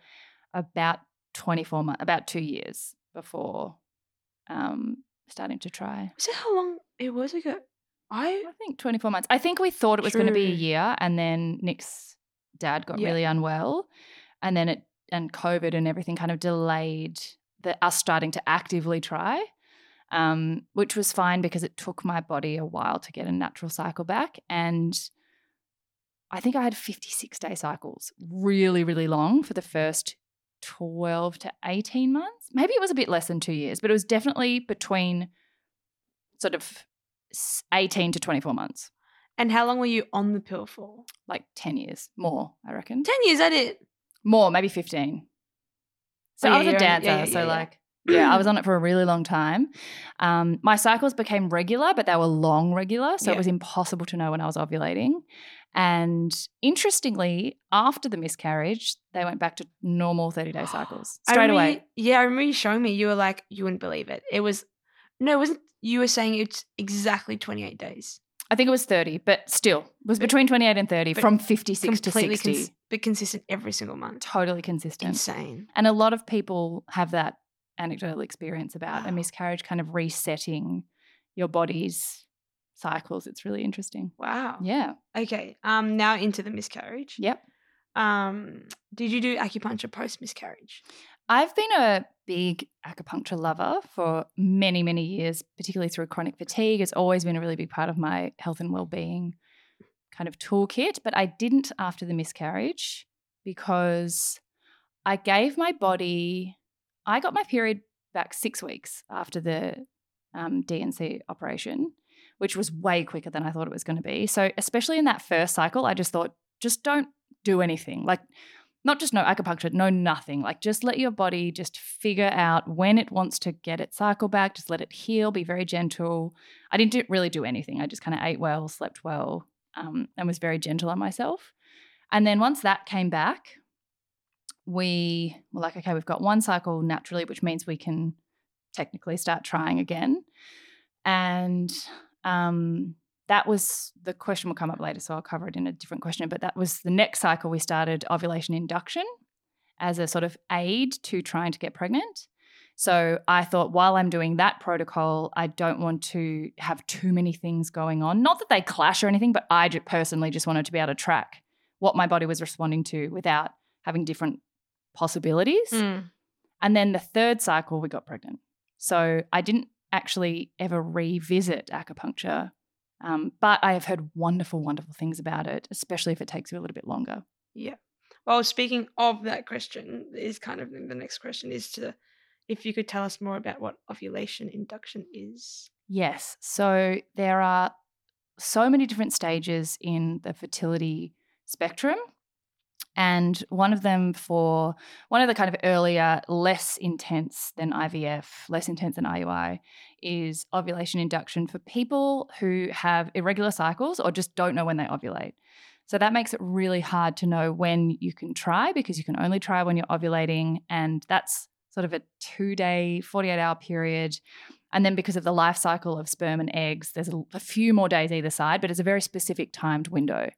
Speaker 1: about 24 months, about two years before um, starting to try.
Speaker 2: Was it how long it was ago? I
Speaker 1: I think 24 months. I think we thought it was going to be a year, and then Nic's dad got
Speaker 2: Yeah.
Speaker 1: really unwell, and then it and COVID and everything kind of delayed the us starting to actively try, um, which was fine because it took my body a while to get a natural cycle back, and I think I had 56 day cycles, really, really long for the first 12 to 18 months. Maybe it was a bit less than two years, but it was definitely between sort of 18 to 24 months,
Speaker 2: and how long were you on the pill for?
Speaker 1: like 10 years more, I reckon.
Speaker 2: Ten years. I did.
Speaker 1: More, maybe 15. So
Speaker 2: Oh,
Speaker 1: I was a
Speaker 2: yeah,
Speaker 1: dancer.
Speaker 2: yeah,
Speaker 1: so,
Speaker 2: yeah, yeah.
Speaker 1: like, yeah, I was on it for a really long time. Um, my cycles became regular, but they were long regular. So
Speaker 2: Yeah.
Speaker 1: it was impossible to know when I was ovulating. And interestingly, after the miscarriage, they went back to normal 30 day cycles straight
Speaker 2: remember
Speaker 1: away.
Speaker 2: yeah, I remember you showing me. You were like, you wouldn't believe it. It was no, it wasn't. You were saying it's exactly twenty eight days.
Speaker 1: I think it was 30, but still, it was
Speaker 2: But-
Speaker 1: between 28 and 30 from 56 to 60.
Speaker 2: cons- but consistent every single month.
Speaker 1: totally consistent.
Speaker 2: Insane.
Speaker 1: And a lot of people have that anecdotal experience about a miscarriage kind of resetting your body's cycles. It's really interesting.
Speaker 2: Wow.
Speaker 1: Yeah.
Speaker 2: Okay. Um. Now into the miscarriage.
Speaker 1: Yep.
Speaker 2: Um. Did you do acupuncture post miscarriage?
Speaker 1: I've been a big acupuncture lover for many, many years, particularly through chronic fatigue. It's always been a really big part of my health and well-being kind of toolkit, but I didn't after the miscarriage because I gave my body I got my period back 6 weeks after the um, D&C operation, which was way quicker than I thought it was going to be. So, especially in that first cycle, I just thought just don't do anything. Like not just no acupuncture, no nothing. Like just let your body just figure out when it wants to get its cycle back. Just let it heal. Be very gentle. I didn't really do anything. I just kind of ate well, slept well, um, and was very gentle on myself. And then once that came back, we were like, okay, we've got one cycle naturally, which means we can technically start trying again. And um, that was the question will come up later, so I'll cover it in a different question. But that was the next cycle we started ovulation induction as a sort of aid to trying to get pregnant. So I thought while I'm doing that protocol, I don't want to have too many things going on. Not that they clash or anything, but I personally just wanted to be able to track what my body was responding to without having different possibilities.
Speaker 2: Mm.
Speaker 1: And then the third cycle, we got pregnant. So I didn't actually ever revisit acupuncture, um, but I have heard wonderful, wonderful things about it, especially if it takes you a little bit longer.
Speaker 2: Yeah. Well, speaking of that question, is kind of the next question is to if you could tell us more about what ovulation induction is.
Speaker 1: Yes. So there are so many different stages in the fertility spectrum. And one of them for one of the kind of earlier, less intense than IVF, less intense than IUI, is ovulation induction for people who have irregular cycles or just don't know when they ovulate. So that makes it really hard to know when you can try because you can only try when you're ovulating. And that's sort of a two day, 48 hour period. And then because of the life cycle of sperm and eggs, there's a, a few more days either side, but it's a very specific timed window.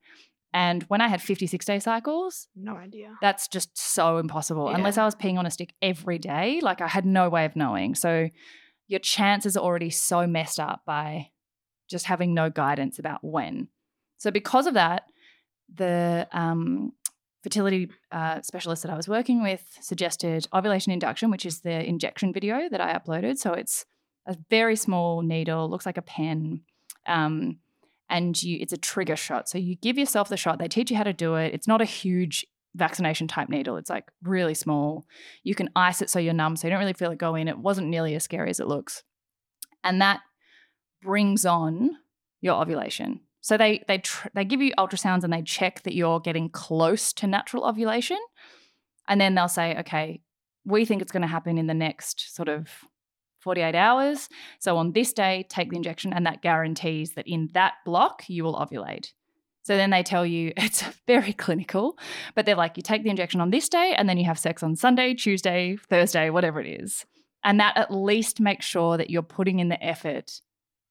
Speaker 1: And when I had 56 day cycles,
Speaker 2: No idea.
Speaker 1: that's just so impossible. Unless I was peeing on a stick every day, like I had no way of knowing. So your chances are already so messed up by just having no guidance about when. So because of that, the um, fertility uh, specialist that I was working with suggested ovulation induction, which is the injection video that I uploaded. So it's a very small needle, looks like a pen. Um, and you it's a trigger shot. So you give yourself the shot. They teach you how to do it. It's not a huge vaccination type needle. It's like really small. You can ice it so you're numb, so you don't really feel it go in. It wasn't nearly as scary as it looks. And that brings on your ovulation. So they they tr- they give you ultrasounds and they check that you're getting close to natural ovulation. And then they'll say, okay, we think it's going to happen in the next sort of 48 hours. So on this day, take the injection, and that guarantees that in that block, you will ovulate. So then they tell you it's very clinical, but they're like, you take the injection on this day, and then you have sex on Sunday, Tuesday, Thursday, whatever it is. And that at least makes sure that you're putting in the effort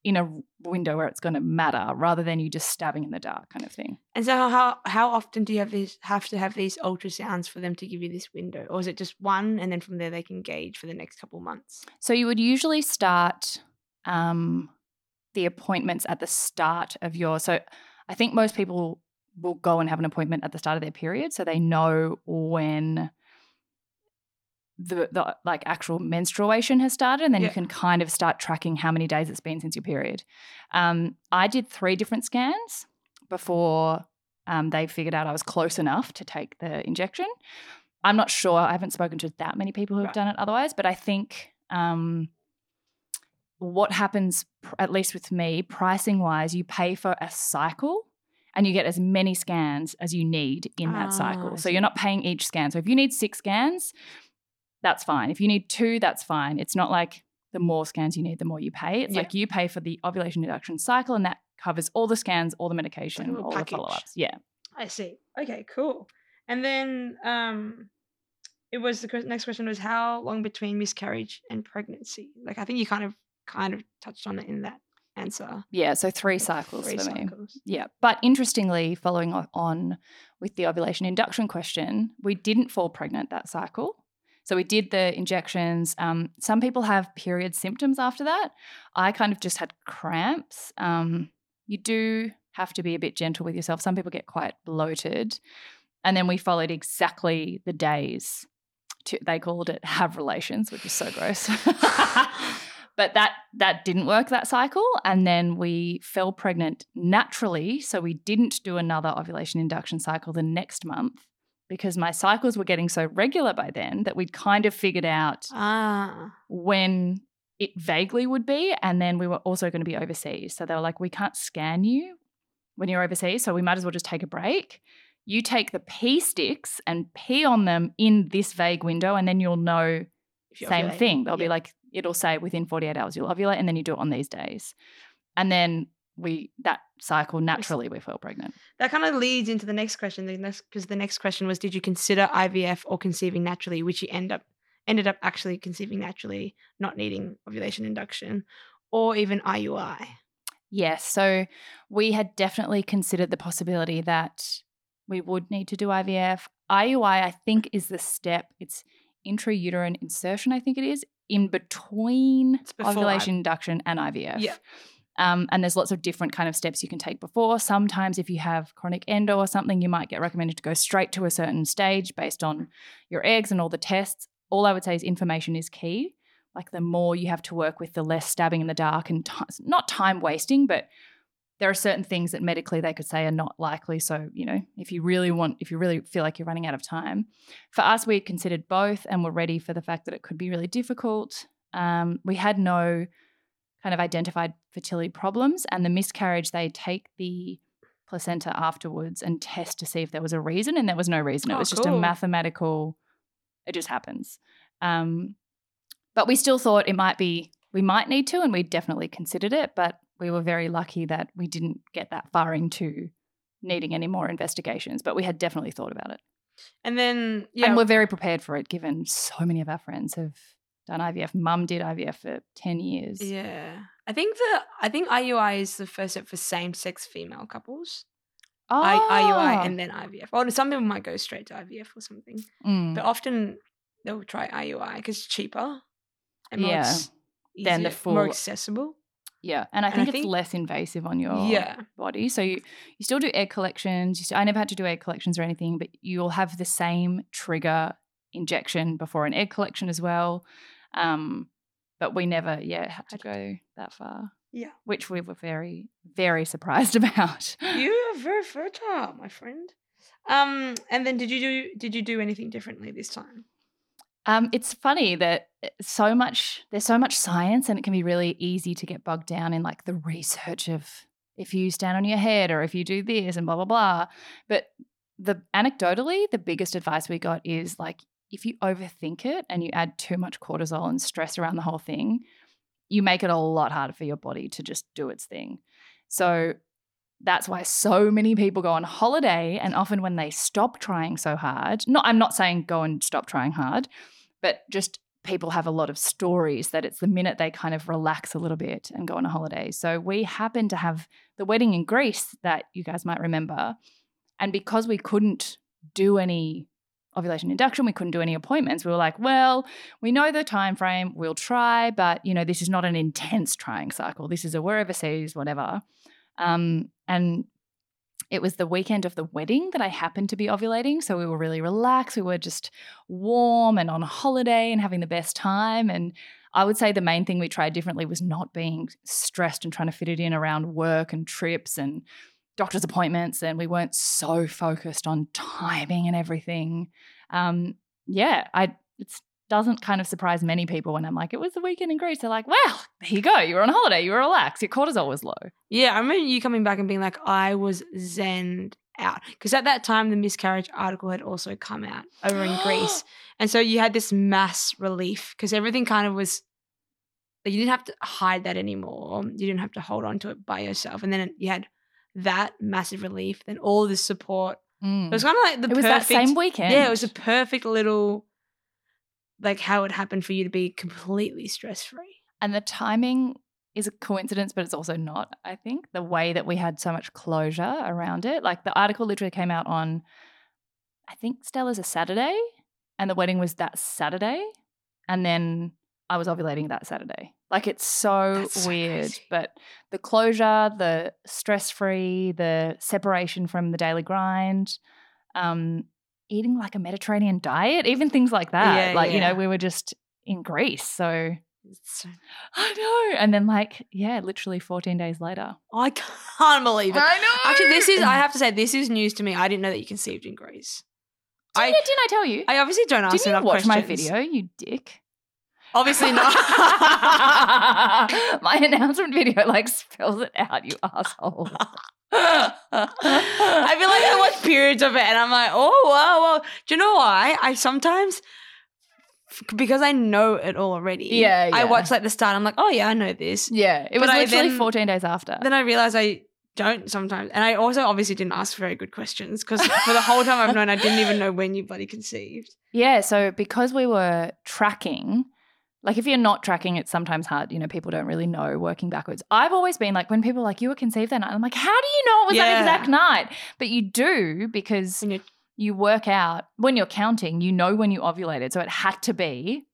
Speaker 1: in a window where it's going to matter rather than you just stabbing in the dark kind of thing.
Speaker 2: And so how how often do you have these have to have these ultrasounds for them to give you this window? Or is it just one and then from there they can gauge for the next couple months?
Speaker 1: So you would usually start um, the appointments at the start of your. So I think most people will go and have an appointment at the start of their period, so they know when the, the like actual menstruation has started, and then
Speaker 2: Yeah.
Speaker 1: you can kind of start tracking how many days it's been since your period. Um, I did three different scans before um, they figured out I was close enough to take the injection. I'm not sure. I haven't spoken to that many people who have
Speaker 2: Right.
Speaker 1: done it otherwise, but I think um, what happens, at least with me, pricing wise, you pay for a cycle and you get as many scans as you need in
Speaker 2: Ah,
Speaker 1: that
Speaker 2: I
Speaker 1: cycle. So you're not paying each scan. So if you need six scans, that's fine. If you need two, that's fine. It's not like the more scans you need, the more you pay. It's
Speaker 2: Yeah.
Speaker 1: like you pay for the ovulation induction cycle, and that covers all the scans, all the medication, all
Speaker 2: package.
Speaker 1: the follow ups. Yeah.
Speaker 2: I see. Okay, cool. And then um it was the next question was how long between miscarriage and pregnancy? Like I think you kind of kind of touched on it in that answer.
Speaker 1: Yeah. So three cycles
Speaker 2: Three
Speaker 1: for me.
Speaker 2: cycles.
Speaker 1: Yeah. But interestingly, following on with the ovulation induction question, we didn't fall pregnant that cycle. So we did the injections. Um, some people have period symptoms after that. I kind of just had cramps. Um, you do have to be a bit gentle with yourself. Some people get quite bloated. And then we followed exactly the days. To, they called it have relations, which is so gross. but that that didn't work that cycle and then we fell pregnant naturally so we didn't do another ovulation induction cycle the next month because my cycles were getting so regular by then that we'd kind of figured out
Speaker 2: Ah.
Speaker 1: when it vaguely would be and then we were also going to be overseas so they were like we can't scan you when you're overseas so we might as well just take a break you take the pee sticks and pee on them in this vague window and then you'll know same
Speaker 2: ovulating.
Speaker 1: thing. They'll be
Speaker 2: Yeah.
Speaker 1: like, it'll say within 48 hours you'll ovulate, and then you do it on these days. And then we that cycle naturally we fell pregnant.
Speaker 2: that kind of leads into the next question. The next because the next question was, did you consider IVF or conceiving naturally, which you end up ended up actually conceiving naturally, not needing ovulation induction, or even IUI.
Speaker 1: Yes. So we had definitely considered the possibility that we would need to do IVF. IUI, I think, is the step. It's intrauterine insertion, I think it is, in between ovulation
Speaker 2: I-
Speaker 1: induction and IVF.
Speaker 2: Yeah.
Speaker 1: Um, and there's lots of different kind of steps you can take before. Sometimes, if you have chronic endo or something, you might get recommended to go straight to a certain stage based on your eggs and all the tests. All I would say is information is key. Like the more you have to work with, the less stabbing in the dark and ti not time wasting, but there are certain things that medically they could say are not likely. So, you know, if you really want, if you really feel like you're running out of time, for us, we considered both and were ready for the fact that it could be really difficult. Um, we had no kind of identified fertility problems, and the miscarriage, they take the placenta afterwards and test to see if there was a reason, and there was no reason. It
Speaker 2: Oh,
Speaker 1: was just a mathematical, it just happens. Um, but we still thought it might be, we might need to, and we definitely considered it, but we were very lucky that we didn't get that far into needing any more investigations, but we had definitely thought about it.
Speaker 2: And then yeah,
Speaker 1: And we're very prepared for it, given so many of our friends have done IVF. Mum did IVF for 10 years.
Speaker 2: yeah. I think the I think IUI is the first step for same sex female couples. I,
Speaker 1: Ah.
Speaker 2: IUI and then IVF. Or some people might go straight to IVF or something,
Speaker 1: Mm.
Speaker 2: but often they'll try IUI because it's cheaper and more
Speaker 1: Yeah.
Speaker 2: ex-
Speaker 1: Than the
Speaker 2: easier-
Speaker 1: full-
Speaker 2: more accessible.
Speaker 1: Yeah, and I
Speaker 2: And I
Speaker 1: think it's
Speaker 2: think-
Speaker 1: less invasive on your
Speaker 2: Yeah.
Speaker 1: body. So you, you still do egg collections. I never had to do egg collections or anything, but you'll have the same trigger injection before an egg collection as well. Um, but we never, yeah, had to go that far.
Speaker 2: Yeah.
Speaker 1: which we were very, very surprised about.
Speaker 2: You are very fertile, my friend. Um, and then did you do did you do anything differently this time?
Speaker 1: Um, it's funny that uh, so much there's so much science, and it can be really easy to get bogged down in like the research of if you stand on your head or if you do this and blah blah blah. But the anecdotally, the biggest advice we got is like if you overthink it and you add too much cortisol and stress around the whole thing, you make it a lot harder for your body to just do its thing. So that's why so many people go on holiday and often when they stop trying so hard, not I'm not saying go and stop trying hard, but just people have a lot of stories that it's the minute they kind of relax a little bit and go on a holiday. So we happened to have the wedding in Greece that you guys might remember. And because we couldn't do any ovulation induction, we couldn't do any appointments. We were like, well, we know the time frame, we'll try, but you know, this is not an intense trying cycle. This is a we're overseas, whatever. Um, and it was the weekend of the wedding that I happened to be ovulating. So we were really relaxed. We were just warm and on holiday and having the best time. And I would say the main thing we tried differently was not being stressed and trying to fit it in around work and trips and doctor's appointments. And we weren't so focused on timing and everything. Um, yeah, I it's doesn't kind of surprise many people when I'm like, it was the weekend in Greece. They're like, well, there you go. You were on holiday. You were relaxed. Your cortisol was low.
Speaker 2: Yeah, I remember you coming back and being like, I was zen out. Because at that time, the miscarriage article had also come out over in Greece. And so you had this mass relief because everything kind of was, you didn't have to hide that anymore. You didn't have to hold on to it by yourself. And then you had that massive relief, then all this support.
Speaker 1: Mm.
Speaker 2: It was kind of like the
Speaker 1: It was
Speaker 2: perfect,
Speaker 1: that same weekend.
Speaker 2: Yeah, it was a perfect little, like how it happened for you to be completely stress free.
Speaker 1: And the timing is a coincidence, but it's also not, I think. The way that we had so much closure around it. Like the article literally came out on, I think Stella's a Saturday, and the wedding was that Saturday. And then I was ovulating that Saturday. Like it's so
Speaker 2: so
Speaker 1: weird.
Speaker 2: crazy.
Speaker 1: but the closure, the stress free, the separation from the daily grind, um, eating like a Mediterranean diet, even things like that.
Speaker 2: Yeah,
Speaker 1: like, you know, we were just in Greece. So I know. And then, like, yeah, literally 14 days later.
Speaker 2: I can't believe it.
Speaker 1: I know.
Speaker 2: Actually, this is, I have to say, this is news to me. I didn't know that you conceived in Greece. I,
Speaker 1: Didn't, didn't I tell you?
Speaker 2: I obviously don't ask
Speaker 1: Didn't you
Speaker 2: enough
Speaker 1: watch my video, you dick?
Speaker 2: Obviously not.
Speaker 1: my announcement video, like, spells it out, you asshole.
Speaker 2: I feel like I watch periods of it and I'm like, oh, wow, wow. Do you know why? I sometimes, because I know it all already,
Speaker 1: Yeah,
Speaker 2: I
Speaker 1: yeah.
Speaker 2: watch like the start. I'm like, oh, yeah, I know this.
Speaker 1: yeah, it was
Speaker 2: I
Speaker 1: literally
Speaker 2: then-
Speaker 1: 14 days after.
Speaker 2: Then I realize I don't sometimes. And I also obviously didn't ask very good questions because for the whole time I've known, I didn't even know when you bloody conceived.
Speaker 1: Yeah, so because we were tracking, like if you're not tracking, it's sometimes hard. You know, people don't really know working backwards. I've always been like, when people are like, you were conceived that night, I'm like, how do you know it was that exact night? But you do because you work out when you're counting, you know when you ovulated. So it had to be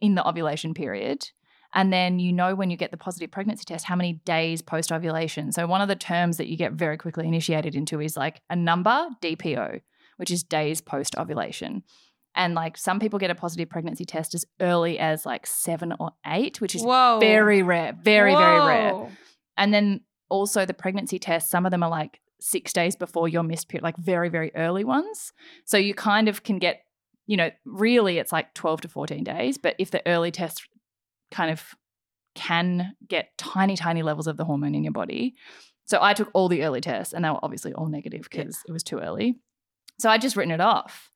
Speaker 1: in the ovulation period. And then you know when you get the positive pregnancy test, how many days post ovulation. So one of the terms that you get very quickly initiated into is like a number, DPO, which is days post ovulation. And like some people get a positive pregnancy test as early as like seven or eight, which is
Speaker 2: Whoa.
Speaker 1: very rare, very, very rare. And then also the pregnancy tests, some of them are like six days before your missed period, like very, very early ones. So you kind of can get, you know, really it's like 12 to 14 days. But if the early test kind of can get tiny, tiny levels of the hormone in your body. So I took all the early tests and they were obviously all negative
Speaker 2: Yeah.
Speaker 1: because it was too early. So I just written it off.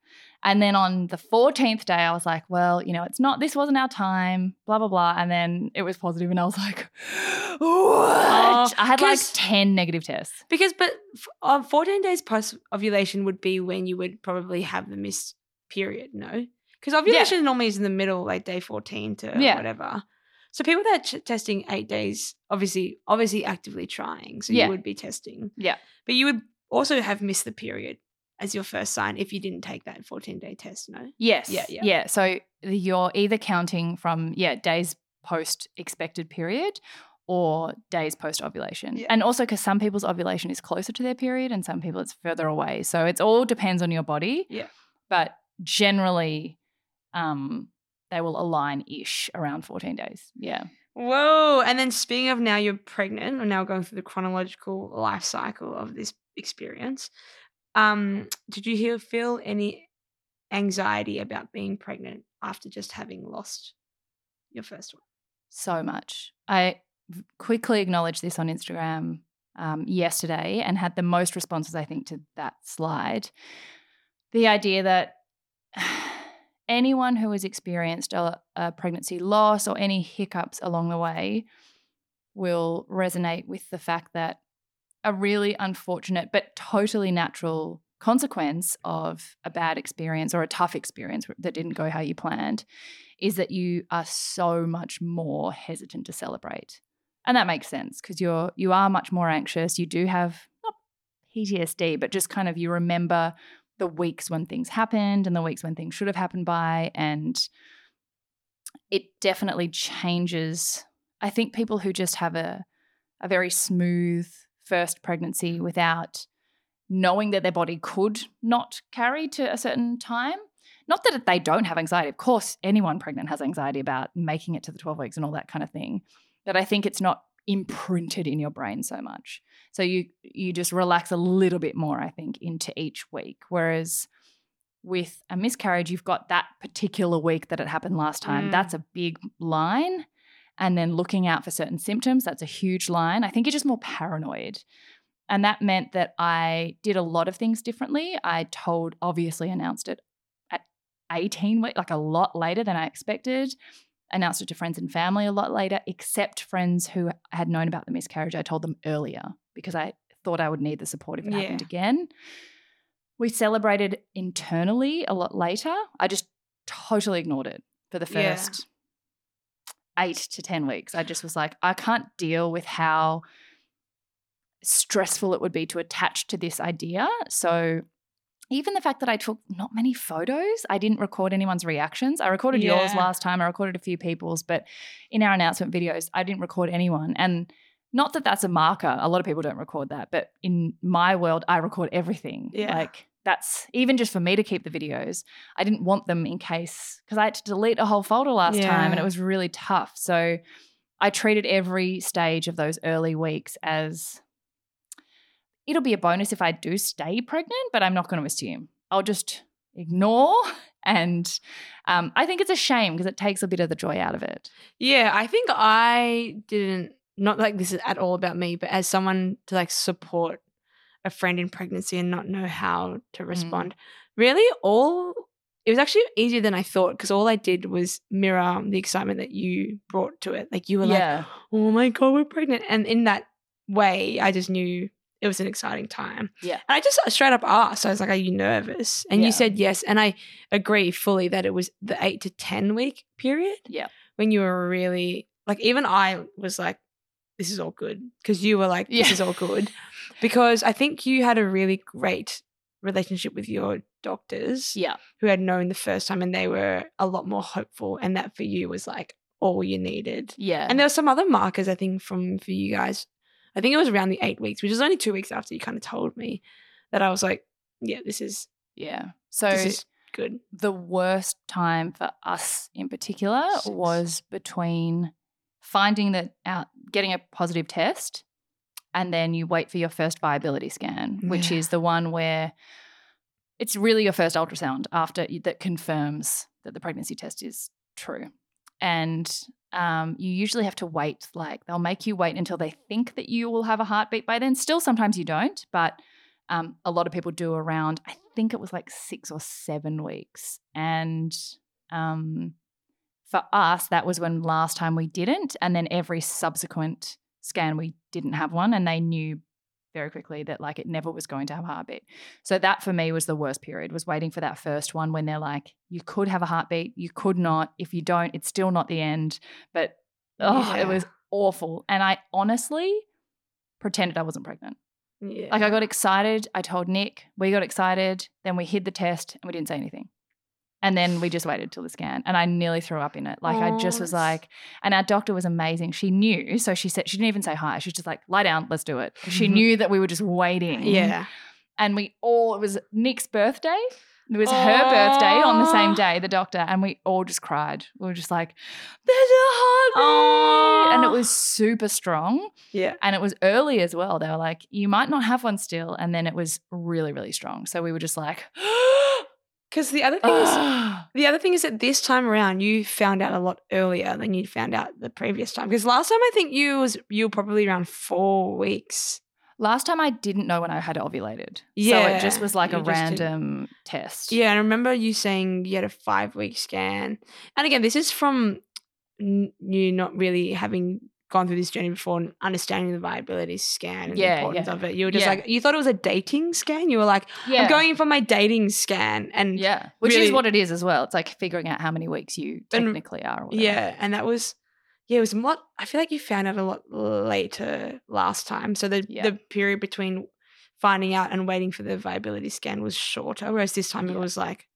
Speaker 1: And then on the 14th day, I was like, well, you know, it's not, this wasn't our time, blah, blah, blah. And then it was positive and I was like, what? I had like 10 negative tests.
Speaker 2: Because, but f- uh, 14 days post ovulation would be when you would probably have the missed period, no? Because ovulation normally is in the middle, like day 14 to
Speaker 1: Yeah.
Speaker 2: whatever. So people that are ch- testing eight days, obviously, obviously actively trying. So
Speaker 1: Yeah.
Speaker 2: you would be testing.
Speaker 1: Yeah.
Speaker 2: But you would also have missed the period as your first sign if you didn't take that 14 day test, no?
Speaker 1: Yes.
Speaker 2: Yeah, yeah.
Speaker 1: Yeah. So you're either counting from, yeah, days post expected period or days post ovulation.
Speaker 2: Yeah.
Speaker 1: And also because some people's ovulation is closer to their period and some people it's further away. So it's all depends on your body.
Speaker 2: Yeah.
Speaker 1: But generally, um, they will align ish around 14 days. Yeah.
Speaker 2: Whoa. And then speaking of now you're pregnant, or now going through the chronological life cycle of this experience, um, did you hear, feel any anxiety about being pregnant after just having lost your first one?
Speaker 1: so much. I quickly acknowledged this on Instagram um, yesterday and had the most responses, I think, to that slide. The idea that anyone who has experienced a, a pregnancy loss or any hiccups along the way will resonate with the fact that a really unfortunate but totally natural consequence of a bad experience or a tough experience that didn't go how you planned is that you are so much more hesitant to celebrate. And that makes sense because you're you are much more anxious. You do have not PTSD, but just kind of you remember the weeks when things happened and the weeks when things should have happened by and it definitely changes. I think people who just have a a very smooth first pregnancy without knowing that their body could not carry to a certain time. Not that they don't have anxiety. Of course, anyone pregnant has anxiety about making it to the 12 weeks and all that kind of thing. But I think it's not imprinted in your brain so much. So you you just relax a little bit more, I think, into each week. Whereas with a miscarriage, you've got that particular week that it happened last time. Mm. That's a big line. And then looking out for certain symptoms, that's a huge line. I think you're just more paranoid. And that meant that I did a lot of things differently. I told, obviously, announced it at 18 weeks, like a lot later than I expected. Announced it to friends and family a lot later, except friends who had known about the miscarriage. I told them earlier because I thought I would need the support if it yeah. happened again. We celebrated internally a lot later. I just totally ignored it for the first. Eight to 10 weeks. I just was like, I can't deal with how stressful it would be to attach to this idea. So even the fact that I took not many photos, I didn't record anyone's reactions. I recorded yeah. yours last time, I recorded a few people's, but in our announcement videos, I didn't record anyone. And not that that's a marker. A lot of people don't record that, but in my world, I record everything. Yeah. Like that's even just for me to keep the videos. I didn't want them in case because I had to delete a whole folder last yeah. time and it was really tough. So I treated every stage of those early weeks as it'll be a bonus if I do stay pregnant, but I'm not going to assume. I'll just ignore. And um, I think it's a shame because it takes a bit of the joy out of it.
Speaker 2: Yeah, I think I didn't, not like this is at all about me, but as someone to like support a friend in pregnancy and not know how to mm. respond. Mm. Really, all it was actually easier than I thought because all I did was mirror the excitement that you brought to it. Like you were yeah. like, "Oh my god, we're pregnant," and in that way, I just knew it was an exciting time.
Speaker 1: Yeah.
Speaker 2: And I just straight up asked, I was like, Are you nervous? And yeah. you said yes. And I agree fully that it was the eight to 10 week period.
Speaker 1: Yeah.
Speaker 2: When you were really like, even I was like, This is all good. Because you were like, This yeah. is all good. Because I think you had a really great relationship with your doctors.
Speaker 1: Yeah.
Speaker 2: Who had known the first time and they were a lot more hopeful. And that for you was like, all you needed.
Speaker 1: Yeah.
Speaker 2: And there were some other markers, I think, from for you guys I think it was around the eight weeks, which is only two weeks after you kind of told me that I was like, yeah, this is
Speaker 1: yeah. So
Speaker 2: this is good.
Speaker 1: The worst time for us in particular was between finding that out, getting a positive test, and then you wait for your first viability scan, which yeah. is the one where it's really your first ultrasound after that confirms that the pregnancy test is true. And um, you usually have to wait, like they'll make you wait until they think that you will have a heartbeat by then. Still, sometimes you don't, but um, a lot of people do around, I think it was like six or seven weeks. And um, for us, that was when last time we didn't. And then every subsequent scan, we didn't have one. And they knew very quickly that like it never was going to have a heartbeat. So that for me was the worst period was waiting for that first one when they're like you could have a heartbeat, you could not. If you don't, it's still not the end. But oh, yeah. it was awful. And I honestly pretended I wasn't pregnant.
Speaker 2: Yeah.
Speaker 1: Like I got excited, I told Nic, we got excited, then we hid the test and we didn't say anything. And then we just waited till the scan and I nearly threw up in it. Like I just was like, and our doctor was amazing. She knew. So she said, she didn't even say hi. She was just like, lie down, let's do it. She mm-hmm. knew that we were just waiting.
Speaker 2: Yeah.
Speaker 1: And we all, it was Nic's birthday. It was her birthday on the same day, the doctor, and we all just cried. We were just like, there's a heartbeat. And it was super strong.
Speaker 2: Yeah.
Speaker 1: And it was early as well. They were like, you might not have one still. And then it was really, really strong. So we were just like,
Speaker 2: Because the other thing is, ah. the other thing is that this time around you found out a lot earlier than you found out the previous time. Because last time I think you was you were probably around four weeks.
Speaker 1: Last time I didn't know when I had ovulated. Yeah. So it just was like a random test.
Speaker 2: Yeah. And I remember you saying you had a five week scan. And again, this is from you not really having gone through this journey before and understanding the viability scan and
Speaker 1: Yeah,
Speaker 2: the importance
Speaker 1: yeah.
Speaker 2: of it. You were just
Speaker 1: Yeah.
Speaker 2: like you thought it was a dating scan. You were like. I'm going in for my dating scan, and
Speaker 1: Yeah. Which
Speaker 2: really-
Speaker 1: is what it is as well. It's like figuring out how many weeks you
Speaker 2: And-
Speaker 1: technically are. Or.
Speaker 2: Yeah, and that was yeah, it was a lot. I feel like you found out a lot later last time. So the the period between finding out and waiting for the viability scan was shorter, whereas this time it was like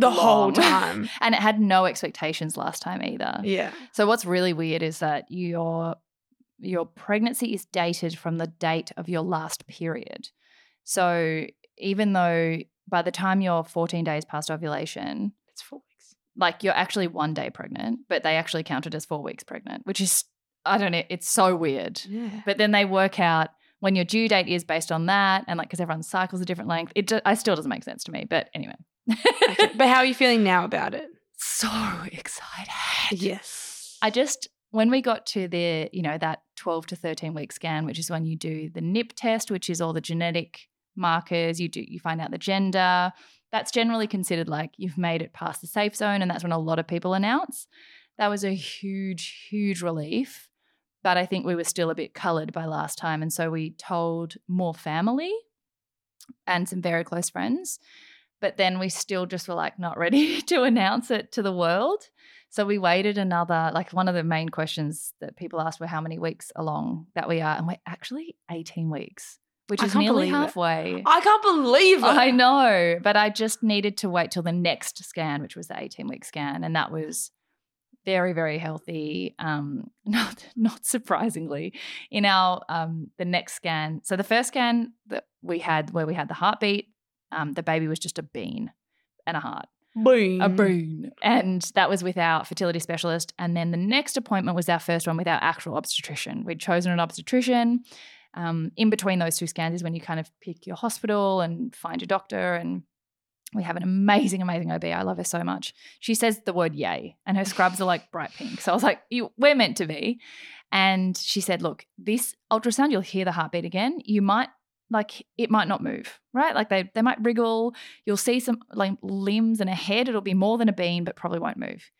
Speaker 2: the whole time.
Speaker 1: And it had no expectations last time either.
Speaker 2: yeah,
Speaker 1: So what's really weird is that your your pregnancy is dated from the date of your last period. So even though by the time you're 14 days past ovulation,
Speaker 2: it's four weeks.
Speaker 1: like you're actually one day pregnant, but they actually counted as four weeks pregnant, which is I don't know, it's so weird.
Speaker 2: Yeah,
Speaker 1: But then they work out when your due date is based on that, and like because everyone's cycles are different length. It ju- I still doesn't make sense to me. But anyway,
Speaker 2: but how are you feeling now about it?
Speaker 1: so excited.
Speaker 2: Yes,
Speaker 1: I just when we got to the you know that 12 to 13 week scan, which is when you do the NIP test, which is all the genetic markers. You do you find out the gender. That's generally considered like you've made it past the safe zone, and that's when a lot of people announce. That was a huge, huge relief. But I think we were still a bit coloured by last time, and so we told more family and some very close friends. But then we still just were like not ready to announce it to the world. So we waited another, like one of the main questions that people asked were how many weeks along that we are. And we're actually 18 weeks, which
Speaker 2: I
Speaker 1: is nearly
Speaker 2: believe it.
Speaker 1: halfway.
Speaker 2: I can't believe it.
Speaker 1: I know, but I just needed to wait till the next scan, which was the 18 week scan. And that was very, very healthy. Um, not, not surprisingly, in our, um, the next scan. So the first scan that we had where we had the heartbeat, um, the baby was just a bean and a heart
Speaker 2: Boom.
Speaker 1: a bean. And that was with our fertility specialist. And then the next appointment was our first one with our actual obstetrician. We'd chosen an obstetrician. Um, in between those two scans is when you kind of pick your hospital and find your doctor. And we have an amazing, amazing OB. I love her so much. She says the word yay, and her scrubs are like bright pink. So I was like, you, we're meant to be. And she said, look, this ultrasound, you'll hear the heartbeat again. You might like it might not move, right? Like they they might wriggle. You'll see some like limbs and a head. It'll be more than a bean, but probably won't move.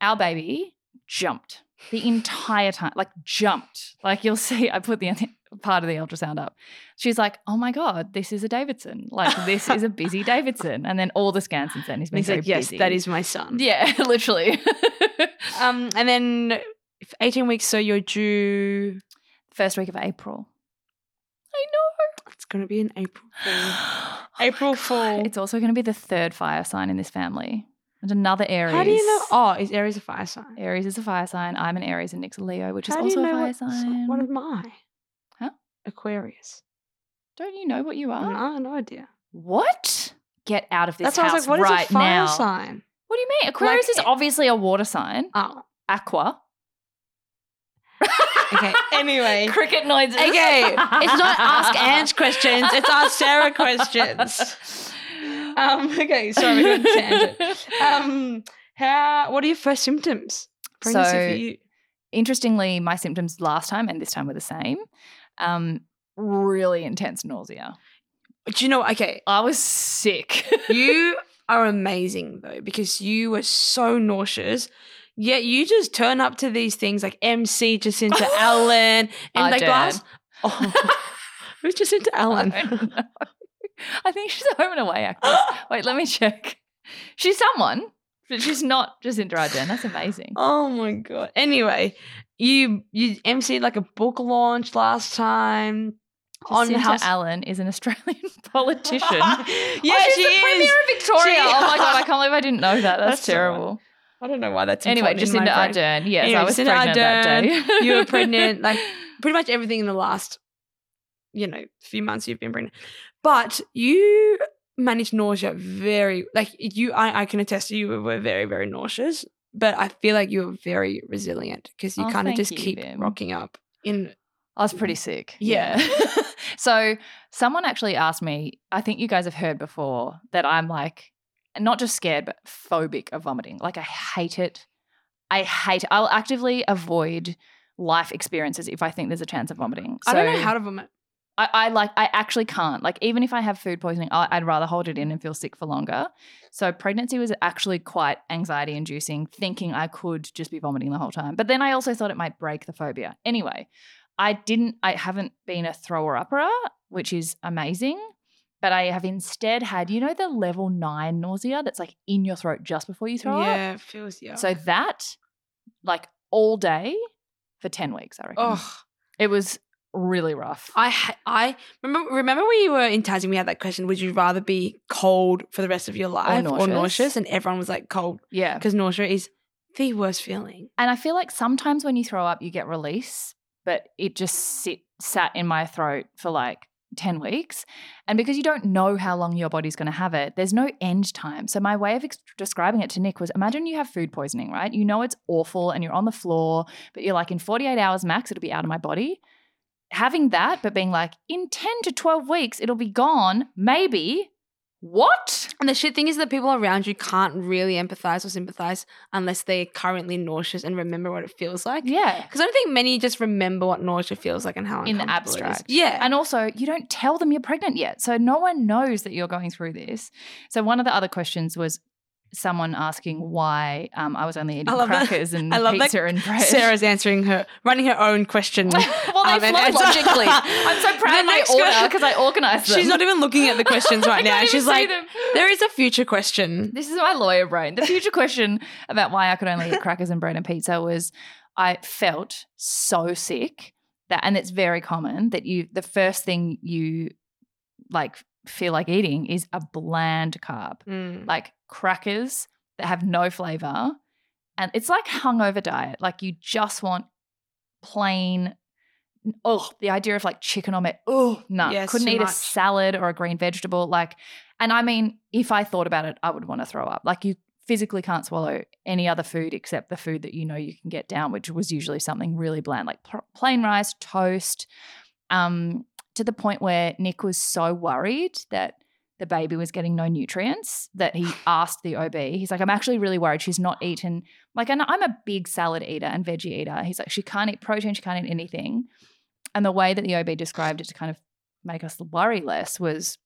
Speaker 1: Our baby jumped the entire time, like jumped. Like you'll see, I put the part of the ultrasound up. She's like, "Oh my god, this is a Davidson. Like this is a busy Davidson." And then all the scans since then, he's been
Speaker 2: He's
Speaker 1: very
Speaker 2: like, yes,
Speaker 1: busy.
Speaker 2: that is my son.
Speaker 1: yeah, literally.
Speaker 2: Um, and then 18 weeks, so you're due.
Speaker 1: First week of April. Know.
Speaker 2: Going to be an April. Fool.
Speaker 1: Oh
Speaker 2: April Fool.
Speaker 1: It's also going to be the third fire sign in this family. And another Aries.
Speaker 2: How do you know? Oh, is Aries a fire sign?
Speaker 1: Aries is a fire sign. I'm an Aries and Nic's a Leo, which is
Speaker 2: How do you
Speaker 1: also a fire
Speaker 2: what,
Speaker 1: sign.
Speaker 2: What am I?
Speaker 1: Huh?
Speaker 2: Aquarius.
Speaker 1: Don't you know what you are?
Speaker 2: No, no idea.
Speaker 1: What? Get out of this
Speaker 2: That's why I
Speaker 1: house
Speaker 2: was like, what is
Speaker 1: right
Speaker 2: a fire
Speaker 1: now.
Speaker 2: sign?
Speaker 1: What do you mean? Aquarius is
Speaker 2: eh,
Speaker 1: obviously a water sign.
Speaker 2: Oh,
Speaker 1: Aqua.
Speaker 2: Okay. Anyway.
Speaker 1: Cricket noises.
Speaker 2: Okay, it's not ask Ange questions, it's ask Sarah questions. Um, okay, sorry, we went on a tangent. Um, how? What are your first symptoms? Pregnancy
Speaker 1: So-
Speaker 2: for you.
Speaker 1: Interestingly, my symptoms last time and this time were the same. Um, really intense nausea.
Speaker 2: Do you know? Okay,
Speaker 1: I was sick.
Speaker 2: you are amazing though because you were so nauseous. Yet you just turn up to these things like MC Jacinta Allan and
Speaker 1: I
Speaker 2: like last. Oh, who's Jacinta
Speaker 1: I
Speaker 2: Allan?
Speaker 1: don't. I think she's a home and away actress. Wait, let me check. She's someone, but she's not Jacinda Ardern. That's amazing.
Speaker 2: Oh my god. Anyway, you you emceed like a book launch last time on
Speaker 1: Jacinta
Speaker 2: House.
Speaker 1: Allan is an Australian politician.
Speaker 2: Oh, yeah,
Speaker 1: oh, she's
Speaker 2: she
Speaker 1: the
Speaker 2: is.
Speaker 1: Premier of Victoria.
Speaker 2: She-
Speaker 1: oh my god, I can't believe I didn't know that. That's,
Speaker 2: That's
Speaker 1: terrible.
Speaker 2: I don't know why that's
Speaker 1: Anyway,
Speaker 2: Just in my
Speaker 1: Jacinta
Speaker 2: brain.
Speaker 1: Ardern. Yes,
Speaker 2: Anyway,
Speaker 1: I was pregnant that day.
Speaker 2: you were pregnant, like pretty much everything in the last, you know, few months you've been pregnant. But you managed nausea very, like you, I, I can attest to you were very, very nauseous. But I feel like you were very resilient because you
Speaker 1: Oh,
Speaker 2: kind of just
Speaker 1: you,
Speaker 2: keep
Speaker 1: Bim.
Speaker 2: rocking up in.
Speaker 1: I was pretty sick.
Speaker 2: Yeah.
Speaker 1: so someone actually asked me, I think you guys have heard before that I'm like not just scared, but phobic of vomiting. Like I hate it. I hate it. I'll actively avoid life experiences if I think there's a chance of vomiting.
Speaker 2: I don't know how to vomit.
Speaker 1: I, I like I actually can't. Like even if I have food poisoning, I, I'd rather hold it in and feel sick for longer. So pregnancy was actually quite anxiety inducing, thinking I could just be vomiting the whole time. But then I also thought it might break the phobia. Anyway, I didn't. I haven't been a thrower upper, which is amazing. But I have instead had, you know, the level nine nausea that's like in your throat just before you throw up.
Speaker 2: yeah, it feels yeah.
Speaker 1: So that, like all day for 10 weeks, I reckon.
Speaker 2: oh,
Speaker 1: It was really rough.
Speaker 2: I I remember remember when you were in Tassie, we had that question: Would you rather be cold for the rest of your life or nauseous?
Speaker 1: nauseous?
Speaker 2: And everyone was like cold
Speaker 1: yeah.
Speaker 2: because nausea is the worst feeling.
Speaker 1: And I feel like sometimes when you throw up, you get release, but it just sit sat in my throat for like 10 weeks. And because you don't know how long your body's going to have it, there's no end time. So, my way of ex- describing it to Nic was imagine you have food poisoning, right? You know it's awful and you're on the floor, but you're like, in 48 hours max, it'll be out of my body. Having that, but being like, in 10 to 12 weeks, it'll be gone, maybe. What?
Speaker 2: And the shit thing is that people around you can't really empathize or sympathize unless they're currently nauseous and remember what it feels like.
Speaker 1: Yeah.
Speaker 2: Because I don't think many just remember what nausea feels like and how
Speaker 1: In the
Speaker 2: uncomfortable it is.
Speaker 1: abstract.
Speaker 2: Yeah.
Speaker 1: And also, you don't tell them you're pregnant yet. So no one knows that you're going through this. So one of the other questions was someone asking why um, I was only eating
Speaker 2: love that-
Speaker 1: crackers and
Speaker 2: I love that
Speaker 1: pizza and bread.
Speaker 2: Sarah's answering her, running her own question.
Speaker 1: well, they
Speaker 2: Um,
Speaker 1: flow logically. I'm so proud of my order because I organized them.
Speaker 2: She's not even looking at the questions right now. She's like,
Speaker 1: them.
Speaker 2: there is a future question.
Speaker 1: This is my lawyer brain. The future question about why I could only eat crackers and bread and pizza was I felt so sick that, and it's very common that you, the first thing you like feel like eating is a bland carb,
Speaker 2: Mm.
Speaker 1: like crackers that have no flavor. And it's like hungover diet. Like you just want plain. Oh, the idea of like chicken on omelet. Oh, no.
Speaker 2: Yeah, it's
Speaker 1: Couldn't eat a salad or a green vegetable. Like, and I mean, if I thought about it, I would want to throw up. Like, you physically can't swallow any other food except the food that you know you can get down, which was usually something really bland, like pl- plain rice, toast. Um, to the point where Nic was so worried that the baby was getting no nutrients that he asked the OB. He's like, I'm actually really worried she's not eaten. Like, and I'm a big salad eater and veggie eater. He's like, she can't eat protein, she can't eat anything. And the way that the OB described it to kind of make us worry less was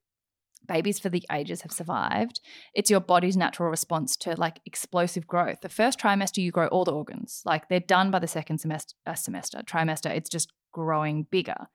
Speaker 1: babies for the ages have survived. It's your body's natural response to like explosive growth. The first trimester, you grow all the organs. Like they're done by the second semester, uh, semester trimester. It's just growing bigger.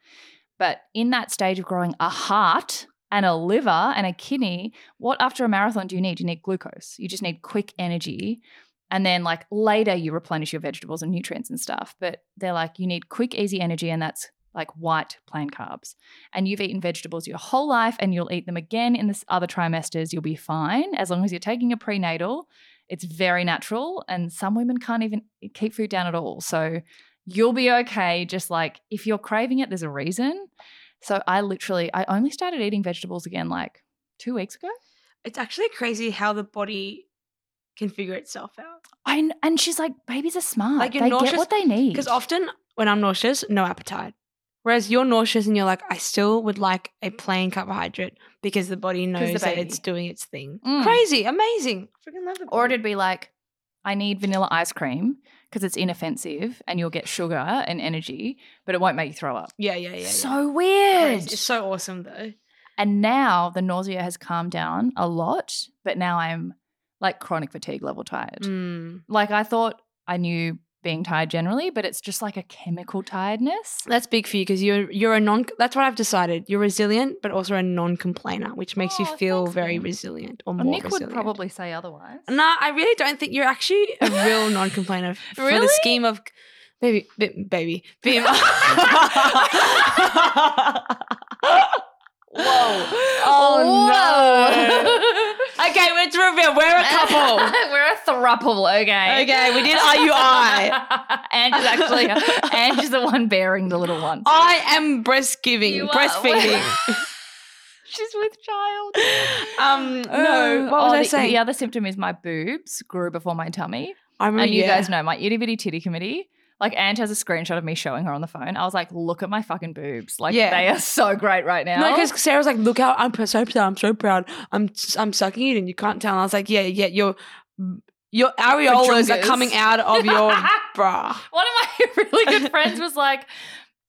Speaker 1: But in that stage of growing a heart and a liver and a kidney, what after a marathon do you need? You need glucose. You just need quick energy. And then, like later, you replenish your vegetables and nutrients and stuff. But they're like, you need quick, easy energy, and that's like white, plain carbs. And you've eaten vegetables your whole life, and you'll eat them again in this other trimesters. You'll be fine as long as you're taking a prenatal. It's very natural, and some women can't even keep food down at all. So you'll be okay. Just like if you're craving it, there's a reason. So I literally, I only started eating vegetables again like two weeks ago.
Speaker 2: It's actually crazy how the body can figure itself out.
Speaker 1: I and she's like, babies are smart.
Speaker 2: Like, you're
Speaker 1: they
Speaker 2: nauseous-
Speaker 1: get what they need.
Speaker 2: Because often when I'm nauseous, no appetite. Whereas you're nauseous and you're like, I still would like a plain carbohydrate because the body knows
Speaker 1: the
Speaker 2: that it's doing its thing.
Speaker 1: Mm.
Speaker 2: Crazy, amazing. Freaking love it.
Speaker 1: or it'd be like, I need vanilla ice cream because it's inoffensive and you'll get sugar and energy, but it won't make you throw up.
Speaker 2: yeah, yeah, yeah. yeah.
Speaker 1: So weird.
Speaker 2: It's so awesome though.
Speaker 1: And now the nausea has calmed down a lot, but now I'm like chronic fatigue level tired.
Speaker 2: Mm.
Speaker 1: Like I thought I knew being tired generally, but it's just like a chemical tiredness.
Speaker 2: That's big for you because you're you're a non. That's what I've decided. You're resilient, but also a non-complainer, which makes you
Speaker 1: Oh,
Speaker 2: feel
Speaker 1: thanks,
Speaker 2: very
Speaker 1: babe.
Speaker 2: resilient or
Speaker 1: Well,
Speaker 2: more
Speaker 1: Nic
Speaker 2: resilient.
Speaker 1: would probably say otherwise.
Speaker 2: Nah, I really don't think you're actually a real non-complainer f- for the scheme of baby, baby, baby.
Speaker 1: Whoa.
Speaker 2: Oh no. Okay, let's reveal. We're a couple.
Speaker 1: We're a thruple, okay?
Speaker 2: Okay, we did Are you IUI.
Speaker 1: and is actually and is the one bearing the little one.
Speaker 2: I am breast giving, breastfeeding.
Speaker 1: She's with child.
Speaker 2: um, no, what was
Speaker 1: Oh,
Speaker 2: I
Speaker 1: the,
Speaker 2: saying?
Speaker 1: The other symptom is my boobs grew before my tummy.
Speaker 2: I remember,
Speaker 1: and you
Speaker 2: yeah.
Speaker 1: guys know my itty bitty titty committee. Like, Ange has a screenshot of me showing her on the phone. I was like, look at my fucking boobs. Like,
Speaker 2: Yeah.
Speaker 1: they are so great right now.
Speaker 2: No, because Sarah's like, look how I'm so proud. I'm so proud. I'm I'm sucking it, and you can't tell. And I was like, yeah, yeah, your your areolas are coming out of your bra.
Speaker 1: One of my really good friends was like,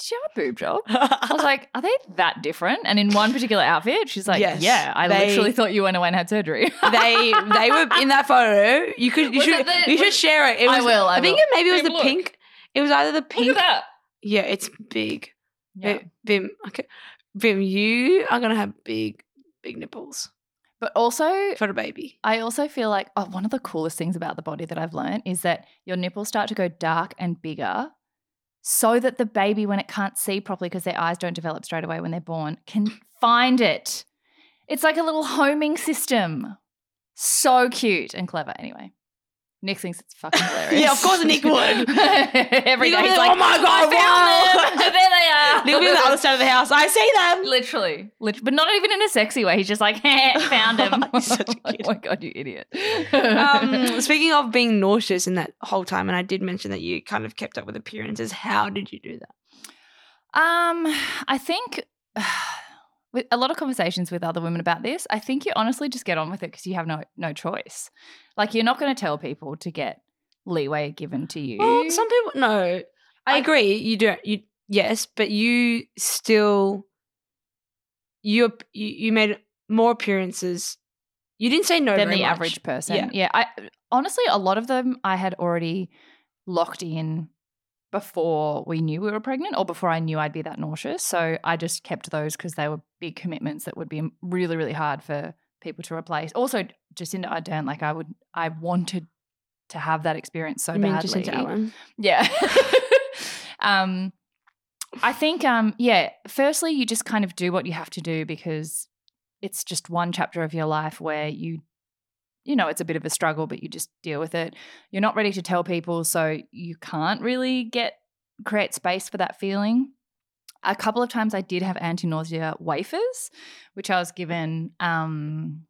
Speaker 1: did you have a boob job? I was like, are they that different? And in one particular outfit, she's like,
Speaker 2: Yes,
Speaker 1: yeah, I
Speaker 2: they-
Speaker 1: literally thought you went away and had surgery.
Speaker 2: they they were in that photo. You could you
Speaker 1: Was
Speaker 2: should
Speaker 1: it the-
Speaker 2: you should
Speaker 1: was-
Speaker 2: share it. it
Speaker 1: I will, I
Speaker 2: think
Speaker 1: will.
Speaker 2: it maybe it was the
Speaker 1: look.
Speaker 2: pink. It was either the
Speaker 1: Look at that.
Speaker 2: Yeah, it's big.
Speaker 1: Yeah.
Speaker 2: Vim, okay, Vim, you are gonna have big big nipples
Speaker 1: But also,
Speaker 2: for a baby.
Speaker 1: I also feel like oh, one of the coolest things about the body that I've learned is that your nipples start to go dark and bigger so that the baby, when it can't see properly because their eyes don't develop straight away when they're born, can find it. It's like a little homing system. So cute and clever. Anyway, Nic thinks it's fucking hilarious.
Speaker 2: Yeah, of course Nic would.
Speaker 1: Every
Speaker 2: Nic
Speaker 1: day he's
Speaker 2: like, "Oh my God,
Speaker 1: I
Speaker 2: wow."
Speaker 1: found them. there they are.
Speaker 2: They'll be on the other side of the house. I see them.
Speaker 1: Literally, literally, but not even in a sexy way. He's just like, found him.
Speaker 2: He's such a
Speaker 1: oh my god, you idiot.
Speaker 2: Um, speaking of being nauseous in that whole time, and I did mention that you kind of kept up with appearances. How did you do that?
Speaker 1: um, I think with a lot of conversations with other women about this, I think you honestly just get on with it because you have no no choice. Like you're not going to tell people to get leeway given to you.
Speaker 2: Well, some people no. I,
Speaker 1: I-
Speaker 2: agree. You don't. you yes, but you still you you, made more appearances. You didn't say no
Speaker 1: than the
Speaker 2: much.
Speaker 1: average person.
Speaker 2: Yeah.
Speaker 1: Yeah. I honestly a lot of them I had already locked in before we knew we were pregnant or before I knew I'd be that nauseous. So I just kept those because they were big commitments that would be really, really hard for people to replace. Also, Jacinda Ardern, like I would I wanted to have that experience so
Speaker 2: You
Speaker 1: badly.
Speaker 2: Jacinta Allan?
Speaker 1: Yeah. um, I think, um, yeah, firstly, you just kind of do what you have to do because it's just one chapter of your life where you, you know, it's a bit of a struggle, but you just deal with it. You're not ready to tell people, so you can't really get create space for that feeling. A couple of times I did have anti-nausea wafers, which I was given um,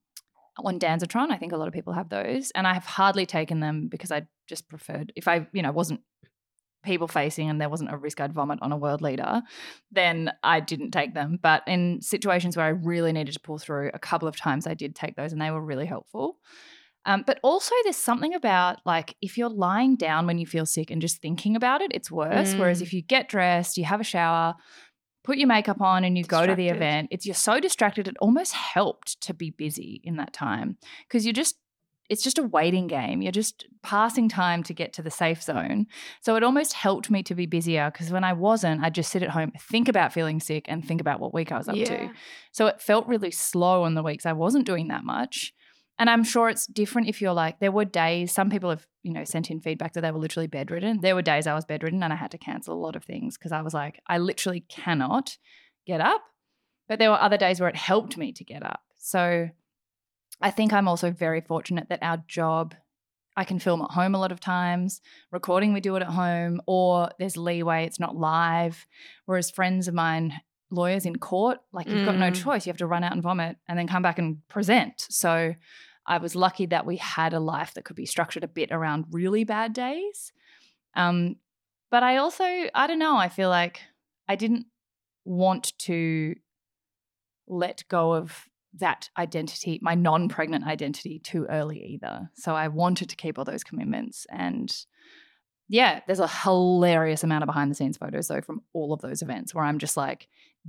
Speaker 1: Ondansetron. I think a lot of people have those, and I have hardly taken them because I just preferred if I, you know, wasn't people facing and there wasn't a risk I'd vomit on a world leader, then I didn't take them. But in situations where I really needed to pull through, a couple of times I did take those, and they were really helpful. Um, but also, there's something about like if you're lying down when you feel sick and just thinking about it, it's worse. Whereas
Speaker 2: Mm.
Speaker 1: if you get dressed, you have a shower, put your makeup on, and you go to the event, it's you're so distracted. It almost helped to be busy in that time because you're just it's just a waiting game. You're just passing time to get to the safe zone. So it almost helped me to be busier because when I wasn't, I'd just sit at home, think about feeling sick, and think about what week I was up to. So it felt really slow on the weeks I wasn't doing that much. And I'm sure it's different if you're like, there were days, some people have, you know, sent in feedback that they were literally bedridden. There were days I was bedridden and I had to cancel a lot of things because I was like, I literally cannot get up. But there were other days where it helped me to get up. So I think I'm also very fortunate that our job, I can film at home a lot of times. Recording, we do it at home, or there's leeway, it's not live. Whereas friends of mine, lawyers in court, like you've got no
Speaker 2: Mm.
Speaker 1: choice. You have to run out and vomit and then come back and present. So I was lucky that we had a life that could be structured a bit around really bad days. Um, but I also, I don't know, I feel like I didn't want to let go of that identity, my non pregnant identity, too early either. So I wanted to keep all those commitments. And yeah, there's a hilarious amount of behind the scenes photos, though, from all of those events where I'm just like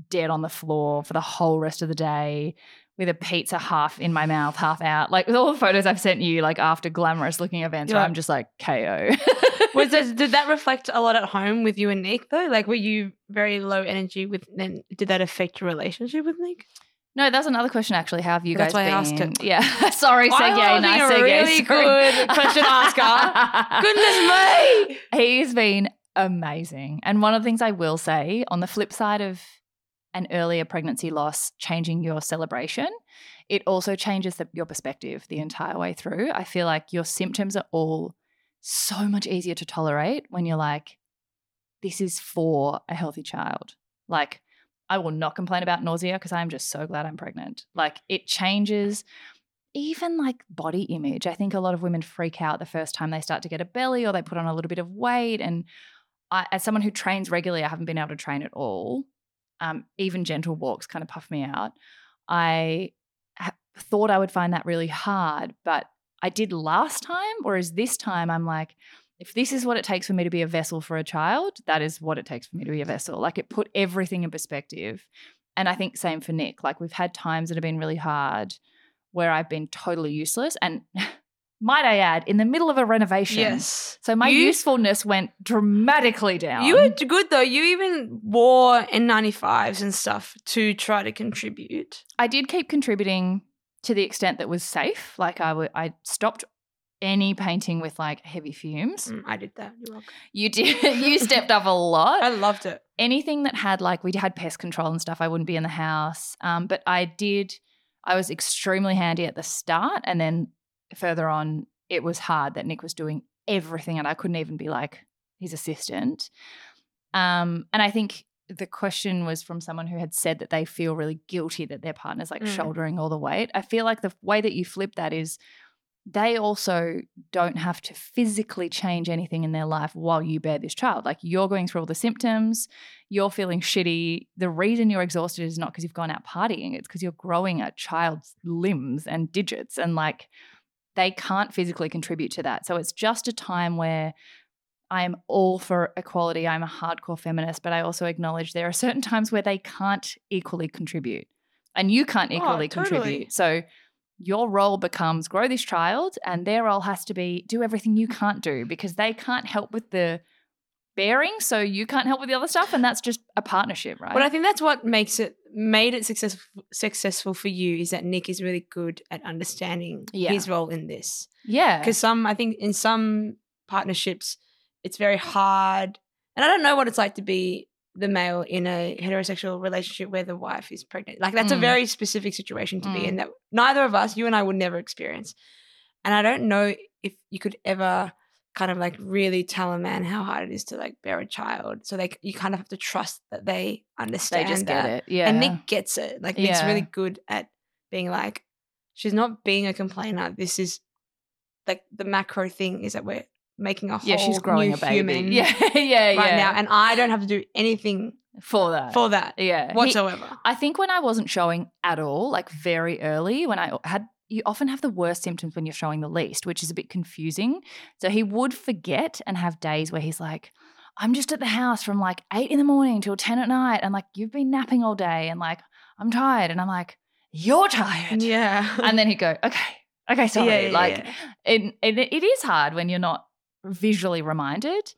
Speaker 1: dead on the floor for the whole rest of the day with a pizza half in my mouth, half out. Like with all the photos I've sent you, like after glamorous looking events, where I'm just like KO.
Speaker 2: Was this, did that reflect a lot at home with you and Nic though? Like, were you very low energy with? Then did that affect your relationship with Nic?
Speaker 1: No, that's another question actually. How have you
Speaker 2: That's
Speaker 1: guys
Speaker 2: why I asked
Speaker 1: been?
Speaker 2: it.
Speaker 1: Yeah. Sorry,
Speaker 2: am I
Speaker 1: Nice segue.
Speaker 2: really
Speaker 1: Sorry.
Speaker 2: good question asker? Goodness me!
Speaker 1: He's been amazing. And one of the things I will say on the flip side of an earlier pregnancy loss changing your celebration, it also changes the, your perspective the entire way through. I feel like your symptoms are all so much easier to tolerate when you're like, this is for a healthy child. Like, I will not complain about nausea because I'm just so glad I'm pregnant. Like, it changes even like body image. I think a lot of women freak out the first time they start to get a belly or they put on a little bit of weight. And I, as someone who trains regularly, I haven't been able to train at all. Um, even gentle walks kind of puff me out. I ha- thought I would find that really hard, but I did last time. Whereas this time, I'm like, if this is what it takes for me to be a vessel for a child, that is what it takes for me to be a vessel. Like it put everything in perspective. And I think same for Nic. Like we've had times that have been really hard where I've been totally useless. And might I add, in the middle of a renovation.
Speaker 2: Yes.
Speaker 1: So my
Speaker 2: You-
Speaker 1: usefulness went dramatically down.
Speaker 2: You were good though. You even wore N95s and stuff to try to contribute.
Speaker 1: I did keep contributing to the extent that was safe. Like I I stopped any painting with like heavy fumes.
Speaker 2: Mm, I did that. You're welcome.
Speaker 1: You did. you stepped up a lot.
Speaker 2: I loved it.
Speaker 1: Anything that had like we had pest control and stuff, I wouldn't be in the house. Um, but I did. I was extremely handy at the start, and then further on, it was hard that Nic was doing everything, and I couldn't even be like his assistant. Um, and I think the question was from someone who had said that they feel really guilty that their partner's like
Speaker 2: Mm.
Speaker 1: shouldering all the weight. I feel like the way that you flip that is they also don't have to physically change anything in their life while you bear this child. Like you're going through all the symptoms, you're feeling shitty. The reason you're exhausted is not because you've gone out partying, it's because you're growing a child's limbs and digits and like they can't physically contribute to that. So it's just a time where I am all for equality. I'm a hardcore feminist, but I also acknowledge there are certain times where they can't equally contribute. And you can't
Speaker 2: Oh,
Speaker 1: equally
Speaker 2: totally.
Speaker 1: contribute. So your role becomes grow this child, and their role has to be do everything you can't do because they can't help with the bearing, so you can't help with the other stuff, and that's just a partnership, right?
Speaker 2: But I think that's what makes it made it successful successful for you is that Nic is really good at understanding
Speaker 1: Yeah.
Speaker 2: his role in this.
Speaker 1: yeah,
Speaker 2: Because some, I think, in some partnerships, it's very hard, and I don't know what it's like to be the male in a heterosexual relationship where the wife is pregnant. Like that's a
Speaker 1: Mm.
Speaker 2: very specific situation to be
Speaker 1: Mm.
Speaker 2: in that neither of us, you and I, would never experience. And I don't know if you could ever kind of like really tell a man how hard it is to like bear a child. So like you kind of have to trust that they
Speaker 1: they
Speaker 2: understand
Speaker 1: just
Speaker 2: that.
Speaker 1: get it. Yeah,
Speaker 2: And Nic gets it. Like Nic's
Speaker 1: Yeah.
Speaker 2: really good at being like, she's not being a complainer. This is like the macro thing is that we're making a whole
Speaker 1: yeah, she's growing
Speaker 2: new
Speaker 1: a baby.
Speaker 2: human
Speaker 1: Yeah, yeah,
Speaker 2: right
Speaker 1: yeah.
Speaker 2: now, and I don't have to do anything
Speaker 1: for that,
Speaker 2: for that
Speaker 1: yeah, He-
Speaker 2: whatsoever.
Speaker 1: I think when I wasn't showing at all, like very early, when I had, you often have the worst symptoms when you're showing the least, which is a bit confusing. So he would forget and have days where he's like, I'm just at the house from like eight in the morning till 10 at night. And like, you've been napping all day and like, I'm tired. And I'm like, you're tired.
Speaker 2: yeah,
Speaker 1: And then he'd go, okay, okay, sorry.
Speaker 2: Yeah, yeah,
Speaker 1: like,
Speaker 2: yeah.
Speaker 1: It, it, it is hard when you're not visually reminded.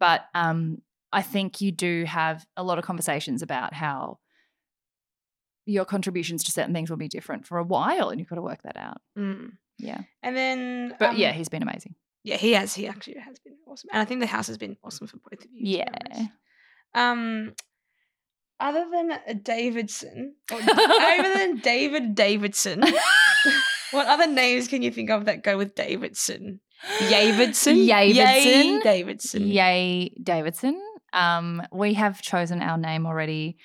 Speaker 1: But um, I think you do have a lot of conversations about how your contributions to certain things will be different for a while and you've got to work that out.
Speaker 2: Mm.
Speaker 1: Yeah.
Speaker 2: And then,
Speaker 1: But
Speaker 2: um,
Speaker 1: yeah, he's been amazing.
Speaker 2: yeah, he has. He actually has been awesome, and I think the house has been awesome for both of you.
Speaker 1: Yeah.
Speaker 2: Um, other than Davidson, or other than David Davidson, what other names can you think of that go with Davidson? Yavidson,
Speaker 1: Yavidson.
Speaker 2: Yay Davidson.
Speaker 1: Yay, Davidson. Um, we have chosen our name already.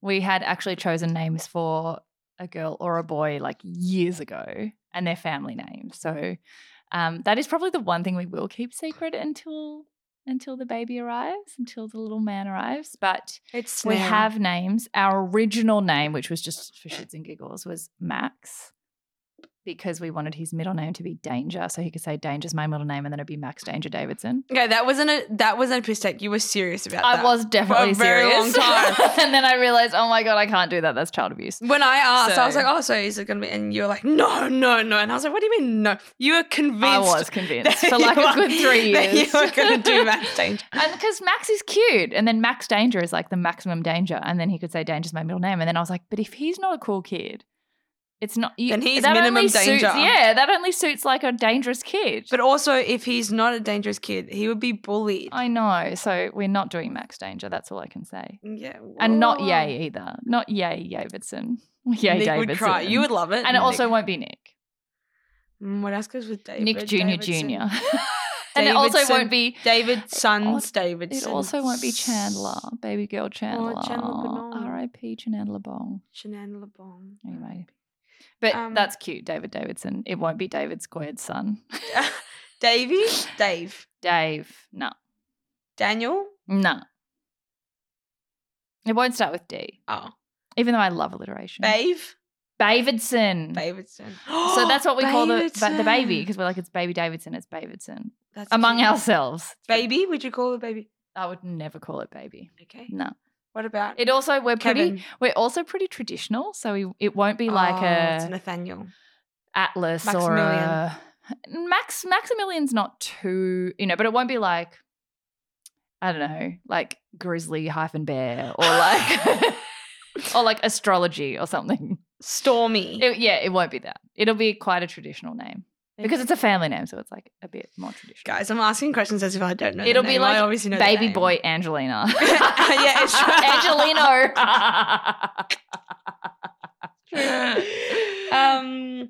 Speaker 1: We had actually chosen names for a girl or a boy like years ago and their family name. So um, that is probably the one thing we will keep secret until until the baby arrives, until the little man arrives. But
Speaker 2: It's
Speaker 1: we
Speaker 2: now.
Speaker 1: have names. Our original name, which was just for shits and giggles, was Max. Because we wanted his middle name to be Danger, so he could say Danger's my middle name, and then it'd be Max Danger Davidson.
Speaker 2: Okay, that wasn't a that wasn't a mistake. You were serious about that.
Speaker 1: I was definitely for a
Speaker 2: very
Speaker 1: serious.
Speaker 2: long time.
Speaker 1: and then I realized, oh my god, I can't do that. That's child abuse.
Speaker 2: When I asked, I was like, "Oh, so is it gonna be?" And you were like, "No, no, no." And I was like, "What do you mean, no?" You were convinced.
Speaker 1: I was convinced for like a good three years.
Speaker 2: you were gonna do Max Danger.
Speaker 1: And because Max is cute, and then Max Danger is like the maximum danger, and then he could say Danger's my middle name, and then I was like, but if he's not a cool kid, it's not. You,
Speaker 2: Then he's minimum
Speaker 1: only Suits,
Speaker 2: danger.
Speaker 1: yeah, that only suits like a dangerous kid.
Speaker 2: But also, if he's not a dangerous kid, he would be bullied.
Speaker 1: I know, so we're not doing Max Danger. That's all I can say,
Speaker 2: yeah,
Speaker 1: and not. Yay either. Not Yay Davidson. Yay
Speaker 2: Nic
Speaker 1: Davidson.
Speaker 2: would cry. You would love it.
Speaker 1: and it also
Speaker 2: Nic.
Speaker 1: won't be Nic.
Speaker 2: Mm, what else goes with David?
Speaker 1: Nic Junior Junior. and it also won't be.
Speaker 2: David Sons Davidson.
Speaker 1: It also won't be Chandler, baby girl Chandler.
Speaker 2: Oh, Chandler.
Speaker 1: R.I.P. Chandler Bong.
Speaker 2: Chanandler Bong.
Speaker 1: Anyway, but
Speaker 2: Um,
Speaker 1: that's cute, David Davidson. It won't be David Squared's son.
Speaker 2: Davy? Dave,
Speaker 1: Dave, no,
Speaker 2: Daniel.
Speaker 1: no. It won't start with D,
Speaker 2: Oh,
Speaker 1: even though I love alliteration.
Speaker 2: Babe.
Speaker 1: Davidson.
Speaker 2: Davidson.
Speaker 1: So that's what we call the the baby because we're like it's baby Davidson, it's Davidson.
Speaker 2: That's
Speaker 1: Among
Speaker 2: cute.
Speaker 1: ourselves,
Speaker 2: Baby, would you call it baby?
Speaker 1: I would never call it baby.
Speaker 2: Okay.
Speaker 1: No.
Speaker 2: What about
Speaker 1: It also we're pretty we're also pretty traditional, so we, it won't be like
Speaker 2: Oh,
Speaker 1: a
Speaker 2: Nathaniel.
Speaker 1: Atlas or a Max Maximilian's not too you know, but it won't be like I don't know, like grizzly hyphen bear or like or like astrology or something.
Speaker 2: Stormy.
Speaker 1: It- yeah, it won't be that. It'll be quite a traditional name because it's a family name, so it's like a bit more traditional.
Speaker 2: Guys, I'm asking questions as if I don't know.
Speaker 1: It'll be
Speaker 2: name. I
Speaker 1: like
Speaker 2: obviously know the
Speaker 1: Baby
Speaker 2: name.
Speaker 1: boy Angelina.
Speaker 2: Yeah, it's true.
Speaker 1: Angelino.
Speaker 2: um,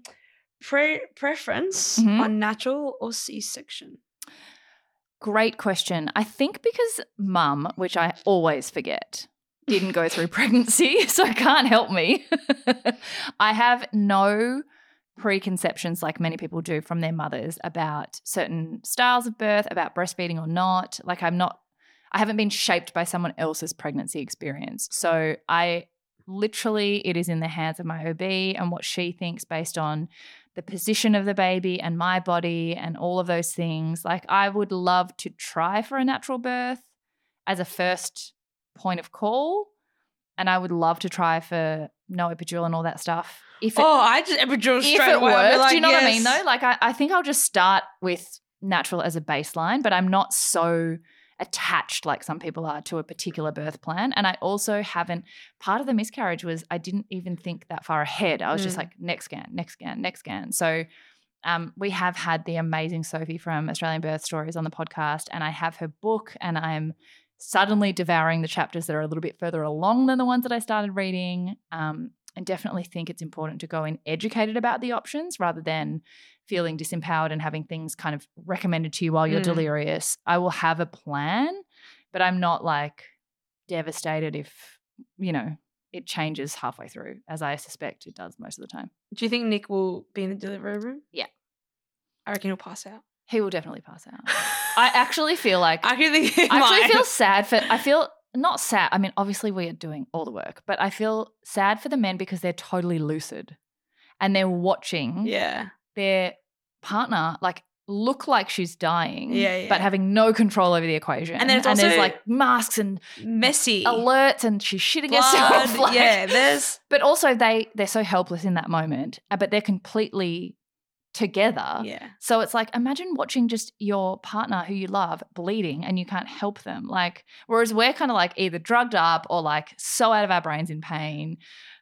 Speaker 2: pre- preference
Speaker 1: Mhm.
Speaker 2: on natural or C-section?
Speaker 1: Great question. I think because mum, which I always forget, didn't go through pregnancy, so can't help me. I have no preconceptions like many people do from their mothers about certain styles of birth, about breastfeeding or not. Like I'm not I haven't been shaped by someone else's pregnancy experience. So I literally it is in the hands of my OB and what she thinks based on the position of the baby and my body and all of those things. Like I would love to try for a natural birth as a first point of call. And I would love to try for no epidural and all that stuff. If it,
Speaker 2: oh, I just epidural
Speaker 1: if
Speaker 2: straight
Speaker 1: it
Speaker 2: away. Like,
Speaker 1: do you know what I mean though? Like I, I think I'll just start with natural as a baseline, but I'm not so attached like some people are to a particular birth plan. And I also haven't part of the miscarriage was I didn't even think that far ahead. I was just
Speaker 2: Mm.
Speaker 1: like next scan, next scan, next scan. So um, we have had the amazing Sophie from Australian Birth Stories on the podcast, and I have her book, and I'm suddenly devouring the chapters that are a little bit further along than the ones that I started reading. Um, and definitely think it's important to go in educated about the options rather than feeling disempowered and having things kind of recommended to you while you're
Speaker 2: Mm.
Speaker 1: delirious. I will have a plan, but I'm not like devastated if, you know, it changes halfway through, as I suspect it does most of the time.
Speaker 2: Do you think Nic will be in the delivery room?
Speaker 1: Yeah.
Speaker 2: I reckon he'll pass out.
Speaker 1: He will definitely pass out. I actually feel like
Speaker 2: I
Speaker 1: I actually feel sad for I feel not sad. I mean, obviously we are doing all the work, but I feel sad for the men because they're totally lucid and they're watching
Speaker 2: Yeah.
Speaker 1: their partner like look like she's dying,
Speaker 2: Yeah, yeah.
Speaker 1: but having no control over the equation.
Speaker 2: And then it's
Speaker 1: there's
Speaker 2: also-
Speaker 1: like masks and
Speaker 2: Messy.
Speaker 1: alerts and she's shitting
Speaker 2: Blood.
Speaker 1: herself. like-
Speaker 2: yeah, there's
Speaker 1: But also they they're so helpless in that moment, uh, but they're completely together.
Speaker 2: yeah.
Speaker 1: So it's like imagine watching just your partner who you love bleeding and you can't help them. Like whereas we're kind of like either drugged up or like so out of our brains in pain.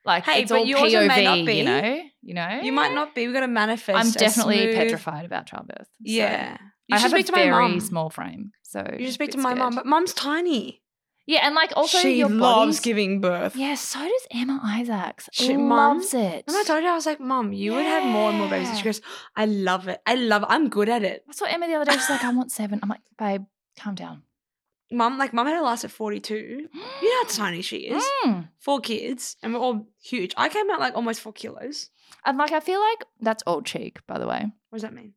Speaker 1: Like
Speaker 2: Hey,
Speaker 1: it's
Speaker 2: but
Speaker 1: all
Speaker 2: you
Speaker 1: POV,
Speaker 2: also may not be.
Speaker 1: you know. You know,
Speaker 2: You might not be. We've got to manifest.
Speaker 1: I'm definitely
Speaker 2: smooth-
Speaker 1: petrified about childbirth. so-
Speaker 2: Yeah. You
Speaker 1: I
Speaker 2: should
Speaker 1: have
Speaker 2: speak
Speaker 1: a
Speaker 2: to my
Speaker 1: very
Speaker 2: mum.
Speaker 1: small frame, so
Speaker 2: You should speak to my
Speaker 1: scared.
Speaker 2: but mom's tiny.
Speaker 1: Yeah, and like also
Speaker 2: she
Speaker 1: your
Speaker 2: loves
Speaker 1: body's
Speaker 2: giving birth.
Speaker 1: Yeah, so does Emma Isaacs.
Speaker 2: She-
Speaker 1: loves it.
Speaker 2: And I told her, I was like, Mom, you would have more and more babies. And she goes, I love it. I love it. I'm good at it.
Speaker 1: I saw Emma the other day. She's like, I want seven. I'm like, babe, calm down.
Speaker 2: Mum, like, Mum had her last at 42. You know how tiny she is.
Speaker 1: Mm.
Speaker 2: Four kids, and we're all huge. I came out like almost four kilos.
Speaker 1: And like, I feel like that's all cheek, by the way.
Speaker 2: What does that mean?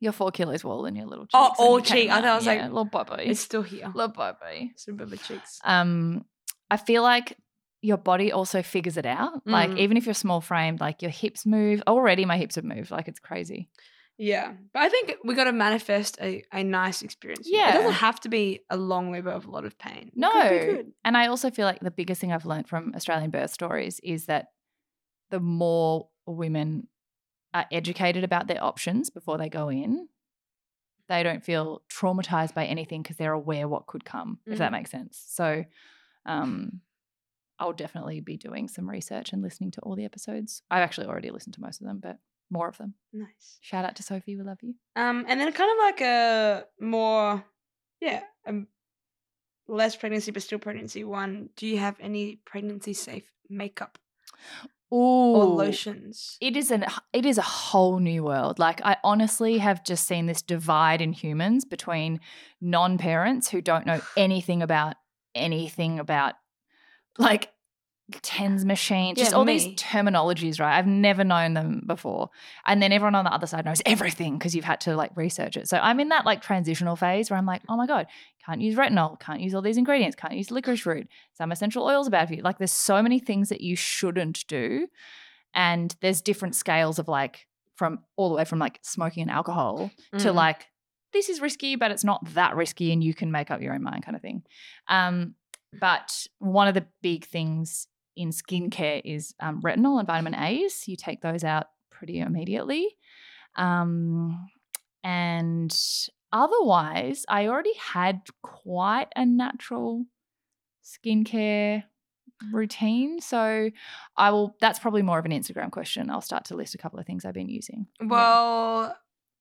Speaker 1: You're four kilos more than your little cheeks.
Speaker 2: Oh, all cheek. I thought I was like,
Speaker 1: Yeah, little bubby.
Speaker 2: It's still here.
Speaker 1: little bubby.
Speaker 2: Some baby cheeks.
Speaker 1: Um, I feel like your body also figures it out. Like
Speaker 2: Mm.
Speaker 1: even if you're small framed, like your hips move. Already my hips have moved. Like it's crazy.
Speaker 2: Yeah. But I think we got to manifest a, a nice experience.
Speaker 1: Yeah, it
Speaker 2: doesn't have to be a long labor of a lot of pain.
Speaker 1: No.
Speaker 2: could be good.
Speaker 1: And I also feel like the biggest thing I've learned from Australian birth stories is that the more women are educated about their options before they go in, they don't feel traumatized by anything because they're aware what could come, if that
Speaker 2: Mhm.
Speaker 1: makes sense. So um, I'll definitely be doing some research and listening to all the episodes. I've actually already listened to most of them, but more of them.
Speaker 2: Nice.
Speaker 1: Shout out to Sophie, we love you.
Speaker 2: Um, and then kind of like a more, yeah, a less pregnancy but still pregnancy one. Do you have any pregnancy safe makeup
Speaker 1: Ooh.
Speaker 2: or lotions?
Speaker 1: it is an it is a whole new world. Like i honestly have just seen this divide in humans between non-parents who don't know anything about anything about like TENS machines just
Speaker 2: Yeah,
Speaker 1: all these terminologies right? I've never known them before. And then everyone on the other side knows everything because you've had to like research it. So i'm in that like transitional phase where i'm like oh my god can't use retinol can't use all these ingredients can't use licorice root some essential oils are bad for you like there's so many things that you shouldn't do And there's different scales of like from all the way from like smoking and alcohol to
Speaker 2: Mm.
Speaker 1: like this is risky, but it's not that risky, and you can make up your own mind, kind of thing. Um, but one of the big things in skincare is um, retinol and vitamin A's. You take those out pretty immediately. Um, and otherwise, I already had quite a natural skincare routine. So I will, that's probably more of an Instagram question. I'll start to list a couple of things I've been using. Yeah.
Speaker 2: Well,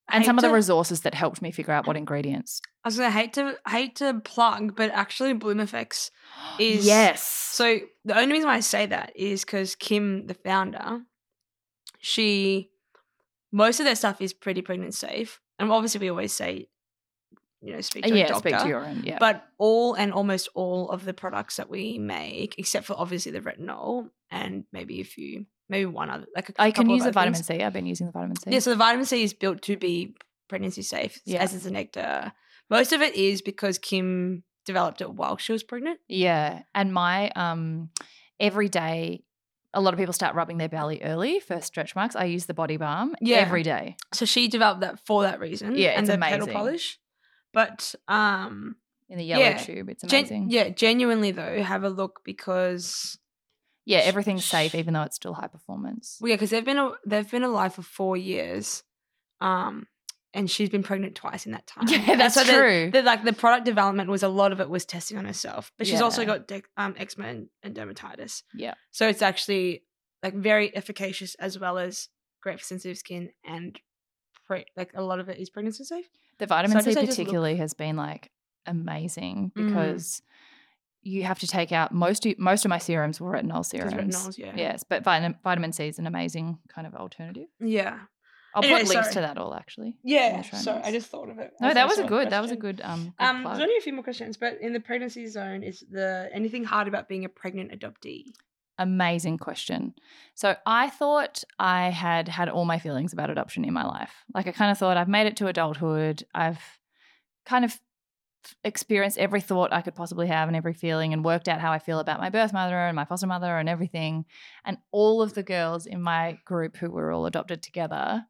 Speaker 1: and
Speaker 2: hate
Speaker 1: some of the resources that helped me figure out what ingredients.
Speaker 2: I was gonna hate to hate to plug, but actually Bloom Effects is
Speaker 1: yes.
Speaker 2: So the only reason why I say that is because Kim, the founder, she most of their stuff is pretty pregnant safe, and obviously we always say, you know, speak to a
Speaker 1: yeah,
Speaker 2: doctor.
Speaker 1: speak to your own. Yeah.
Speaker 2: But all and almost all of the products that we make, except for obviously the retinol and maybe a few, maybe one other, like a
Speaker 1: I can use the vitamin
Speaker 2: things.
Speaker 1: C. I've been using the vitamin C.
Speaker 2: Yeah, so the vitamin C is built to be pregnancy safe,
Speaker 1: Yeah.
Speaker 2: as is the nectar. Most of it is because Kim developed it while she was pregnant.
Speaker 1: Yeah. And my um every day a lot of people start rubbing their belly early for stretch marks. I use the body balm
Speaker 2: Yeah.
Speaker 1: every day.
Speaker 2: So she developed that for that reason.
Speaker 1: Yeah,
Speaker 2: and
Speaker 1: it's
Speaker 2: the petal
Speaker 1: amazing.
Speaker 2: polish. But um,
Speaker 1: In the yellow
Speaker 2: Yeah.
Speaker 1: tube. It's
Speaker 2: gen-
Speaker 1: amazing.
Speaker 2: yeah, genuinely though, have a look because
Speaker 1: yeah,
Speaker 2: sh-
Speaker 1: everything's safe even though it's still high performance.
Speaker 2: well, yeah, because they've been a, they've been alive for four years, um, and she's been pregnant twice in that time.
Speaker 1: Yeah, that's
Speaker 2: so
Speaker 1: true.
Speaker 2: The, like the product development was a lot of it was testing on herself, but she's also got de- um, eczema and, and dermatitis.
Speaker 1: Yeah.
Speaker 2: So it's actually like very efficacious as well as great for sensitive skin and pre- like a lot of it is pregnancy safe.
Speaker 1: The vitamin
Speaker 2: I
Speaker 1: C
Speaker 2: just look-
Speaker 1: particularly has been like amazing
Speaker 2: Mm.
Speaker 1: because you have to take out most of, most of my serums were retinol serums.
Speaker 2: retinols, yeah.
Speaker 1: Yes, but vitamin vitamin C is an amazing kind of alternative.
Speaker 2: Yeah.
Speaker 1: I'll
Speaker 2: Anyway,
Speaker 1: put links
Speaker 2: sorry.
Speaker 1: to that all actually.
Speaker 2: Yeah. Sorry, I just thought of it.
Speaker 1: No, that was a good. That was a good um. Good
Speaker 2: Um,
Speaker 1: plug.
Speaker 2: there's only a few more questions, but in the pregnancy zone, is the anything hard about being a pregnant adoptee?
Speaker 1: Amazing question. So I thought I had had all my feelings about adoption in my life. Like I kind of thought I've made it to adulthood. I've kind of experienced every thought I could possibly have and every feeling and worked out how I feel about my birth mother and my foster mother and everything. And all of the girls in my group who were all adopted together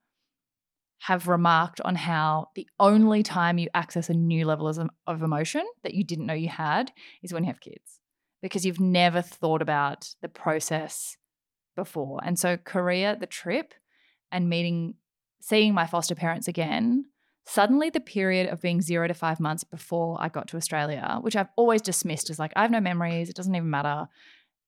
Speaker 1: have remarked on how the only time you access a new level of, emotion that you didn't know you had is when you have kids because you've never thought about the process before. And so Korea, the trip and meeting seeing my foster parents again, suddenly the period of being 0 to 5 months before I got to Australia, which I've always dismissed as like I have no memories, it doesn't even matter.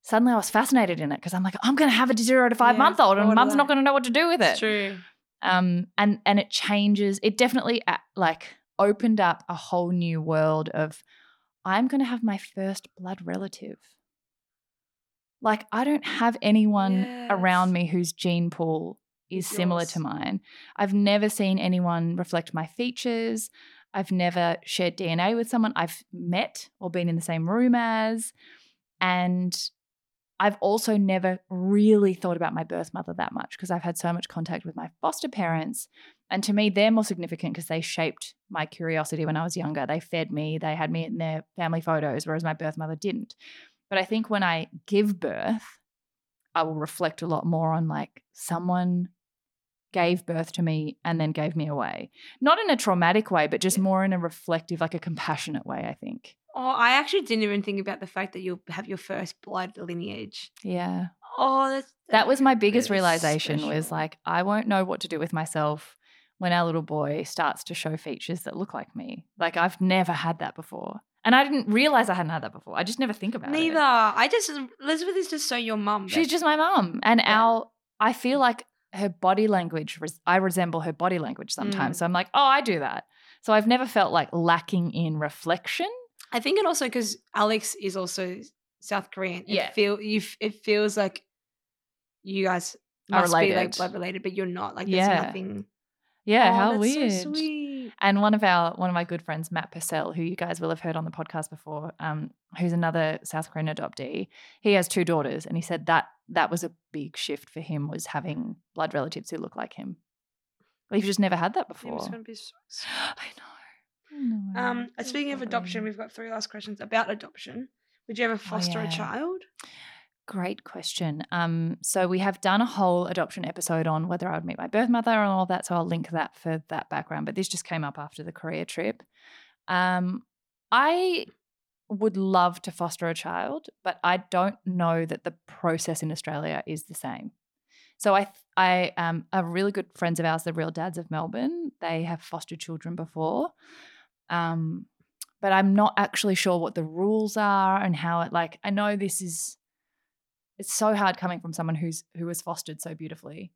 Speaker 1: Suddenly I was fascinated in it because I'm like I'm going to have a 0 to 5
Speaker 2: Yeah,
Speaker 1: month old and mum's not going to know what to do with it
Speaker 2: It's true.
Speaker 1: um and and it changes it definitely uh, like opened up a whole new world of i'm going to have my first blood relative. Like i don't have anyone around me whose gene pool is
Speaker 2: Is
Speaker 1: similar to mine. I've never seen anyone reflect my features. I've never shared dna with someone. I've met or been in the same room as and I've also never really thought about my birth mother that much because I've had so much contact with my foster parents. And to me, they're more significant because they shaped my curiosity when I was younger. They fed me, they had me in their family photos, whereas my birth mother didn't. But I think when I give birth, I will reflect a lot more on like someone gave birth to me and then gave me away. Not in a traumatic way, but just more in a reflective, like a compassionate way, I think.
Speaker 2: Oh, I actually didn't even think about the fact that you'll have your first blood lineage.
Speaker 1: Yeah.
Speaker 2: Oh, that's
Speaker 1: that was my biggest realization was like i won't know what to do with myself when our little boy starts to show features that look like me like i've never had that before and i didn't realize i hadn't had that before i just never think about
Speaker 2: neither.
Speaker 1: it Neither.
Speaker 2: I just Elizabeth is just so your mum.
Speaker 1: she's just my mum and
Speaker 2: Yeah.
Speaker 1: our i feel like her body language i resemble her body language sometimes
Speaker 2: Mm.
Speaker 1: so i'm like oh i do that so i've never felt like lacking in reflection
Speaker 2: I think it also because Alex is also South Korean. It
Speaker 1: Yeah.
Speaker 2: feel you. It feels like you guys
Speaker 1: Are
Speaker 2: must be like blood related, but you're not. Like there's
Speaker 1: Yeah.
Speaker 2: nothing.
Speaker 1: Yeah
Speaker 2: Oh,
Speaker 1: how weird
Speaker 2: So.
Speaker 1: And one of our one of my good friends, Matt Purcell, who you guys will have heard on the podcast before, um, who's another South Korean adoptee, he has two daughters, and he said that that was a big shift for him was having blood relatives who look like him. We've just never had that before.
Speaker 2: was gonna be so.
Speaker 1: I know.
Speaker 2: Um, speaking of adoption, we've got three last questions about adoption. Would you ever foster
Speaker 1: Oh, yeah.
Speaker 2: a child?
Speaker 1: Great question. Um, so we have done a whole adoption episode on whether I would meet my birth mother and all that. So I'll link that for that background. But this just came up after the Korea trip. Um, I would love to foster a child, but I don't know that the process in Australia is the same. So I I um are really good friends of ours, the Real Dads of Melbourne. They have fostered children before. Um, but I'm not actually sure what the rules are and how it like I know this is it's so hard coming from someone who's who was fostered so beautifully.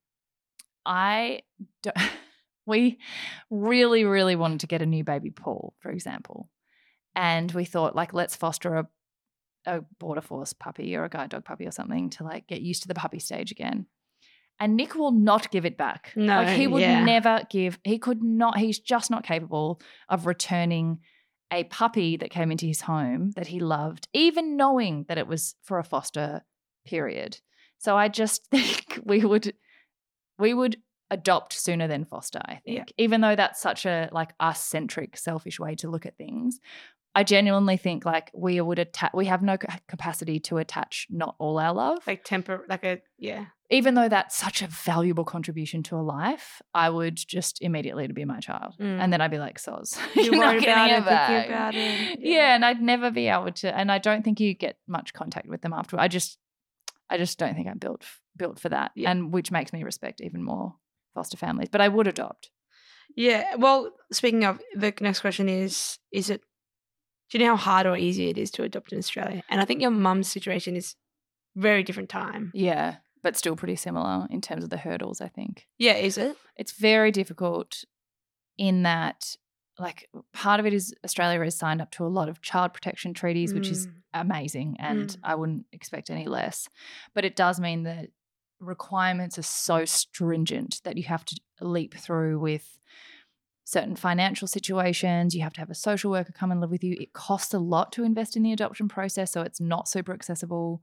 Speaker 1: I don't, we really really wanted to get a new baby Paul, for example. And we thought like let's foster a a border force puppy or a guide dog puppy or something to like get used to the puppy stage again. And Nic will not give it back.
Speaker 2: No,
Speaker 1: like he would
Speaker 2: yeah.
Speaker 1: never give. He could not. He's just not capable of returning a puppy that came into his home that he loved, even knowing that it was for a foster period. So I just think we would we would adopt sooner than foster, I think.
Speaker 2: Yeah.
Speaker 1: Even though that's such a like us centric, selfish way to look at things. I genuinely think like we would attach we have no capacity to attach not all our love.
Speaker 2: Like temper, like a yeah.
Speaker 1: Even though that's such a valuable contribution to a life, I would just immediately to be my child.
Speaker 2: Mm.
Speaker 1: And then I'd be like, soz.
Speaker 2: You
Speaker 1: you're not getting
Speaker 2: about
Speaker 1: it back."
Speaker 2: about it.
Speaker 1: Yeah. and I'd never be able to. And I don't think you get much contact with them after. I just, I just don't think I'm built built for that,
Speaker 2: Yeah.
Speaker 1: and which makes me respect even more foster families. But I would adopt.
Speaker 2: Yeah. Well, speaking of, the next question is: Is it? Do you know how hard or easy it is to adopt in Australia? And I think your mum's situation is very different time.
Speaker 1: Yeah, but still pretty similar in terms of the hurdles. I think
Speaker 2: Yeah. Is it?
Speaker 1: it's very difficult in that. Like part of it is Australia has signed up to a lot of child protection treaties, which is
Speaker 2: Mm.
Speaker 1: amazing and
Speaker 2: Mm.
Speaker 1: I wouldn't expect any less. But it does mean that requirements are so stringent that you have to leap through with certain financial situations. You have to have a social worker come and live with you. It costs a lot to invest in the adoption process, so it's not super accessible.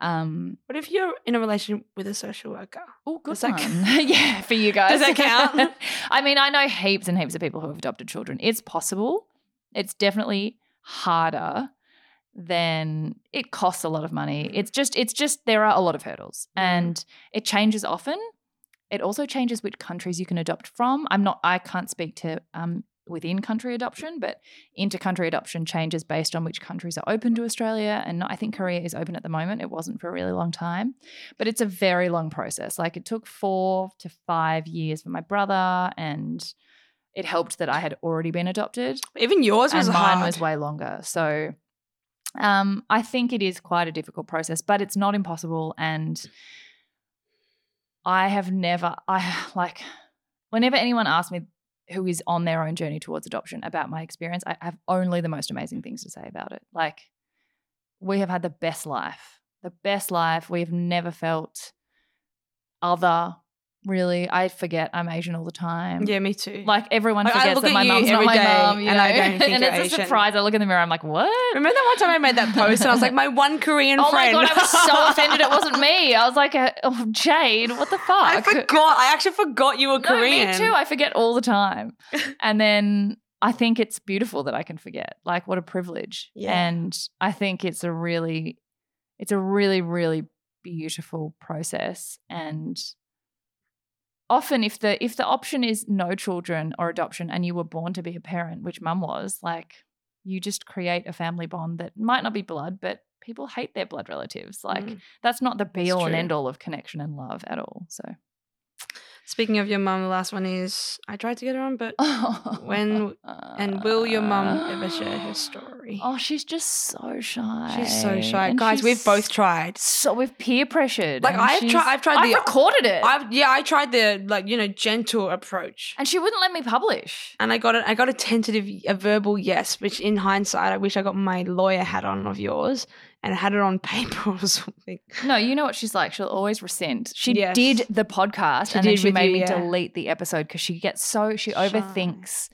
Speaker 1: Um,
Speaker 2: What if you're in a relationship with a social worker?
Speaker 1: oh, good
Speaker 2: Does that
Speaker 1: one. yeah, for you guys.
Speaker 2: Does that count?
Speaker 1: I mean, I know heaps and heaps of people who have adopted children. It's possible. It's definitely harder than it costs a lot of money.
Speaker 2: Mm.
Speaker 1: It's just it's just there are a lot of hurdles
Speaker 2: Mhm.
Speaker 1: and it changes often. It also changes which countries you can adopt from. I'm not I can't speak to um within country adoption, but inter-country adoption changes based on which countries are open to Australia. And I think Korea is open at the moment. It wasn't for a really long time, but it's a very long process. Like it took four to five years for my brother, and it helped that I had already been adopted
Speaker 2: Even yours was
Speaker 1: and mine was way longer. So um, I think it is quite a difficult process, but it's not impossible. And I have never, I like, whenever anyone asks me who is on their own journey towards adoption about my experience, I have only the most amazing things to say about it. Like, we have had the best life, the best life. We've never felt other, really. I forget I'm Asian all the time.
Speaker 2: yeah, me too.
Speaker 1: Like everyone
Speaker 2: Like,
Speaker 1: forgets that
Speaker 2: at
Speaker 1: my mum's not my mum,
Speaker 2: and
Speaker 1: know?
Speaker 2: I don't think
Speaker 1: and it's a surprise. I look in the mirror, I'm like, what?
Speaker 2: Remember that one time I made that post and I was like, my one Korean
Speaker 1: Oh
Speaker 2: friend.
Speaker 1: my god, I was so offended it wasn't me. I was like, uh, oh, Jade, what the fuck?
Speaker 2: I forgot. I actually forgot you were
Speaker 1: No,
Speaker 2: Korean.
Speaker 1: me too. I forget all the time. and then I think it's beautiful that I can forget. Like, what a privilege.
Speaker 2: Yeah.
Speaker 1: And I think it's a really, it's a really, really beautiful process. And often if the if the option is no children or adoption and you were born to be a parent, which mum was, like you just create a family bond that might not be blood, but people hate their blood relatives. Like
Speaker 2: Mm.
Speaker 1: that's not the be
Speaker 2: It's
Speaker 1: all and end all of connection and love at all. So
Speaker 2: Speaking of your mum, the last one is I tried to get her on, but When- and will your mum ever share her story?
Speaker 1: Oh, she's just so shy.
Speaker 2: She's so shy,
Speaker 1: And
Speaker 2: guys.
Speaker 1: she's
Speaker 2: We've both tried.
Speaker 1: So we've peer pressured.
Speaker 2: Like
Speaker 1: and
Speaker 2: I've
Speaker 1: she's-
Speaker 2: tried. I've tried
Speaker 1: I've
Speaker 2: the.
Speaker 1: recorded it,
Speaker 2: I've yeah. I tried the like you know gentle approach,
Speaker 1: and she wouldn't let me publish.
Speaker 2: and I got it. I got a tentative, a verbal yes, which in hindsight, I wish I got my lawyer hat on of yours and had it on paper or something.
Speaker 1: No, you know what she's like. She'll always resent. She
Speaker 2: Yes.
Speaker 1: did the podcast,
Speaker 2: She
Speaker 1: and then she made
Speaker 2: you,
Speaker 1: me
Speaker 2: yeah.
Speaker 1: delete the episode because she gets so she
Speaker 2: Shy.
Speaker 1: overthinks.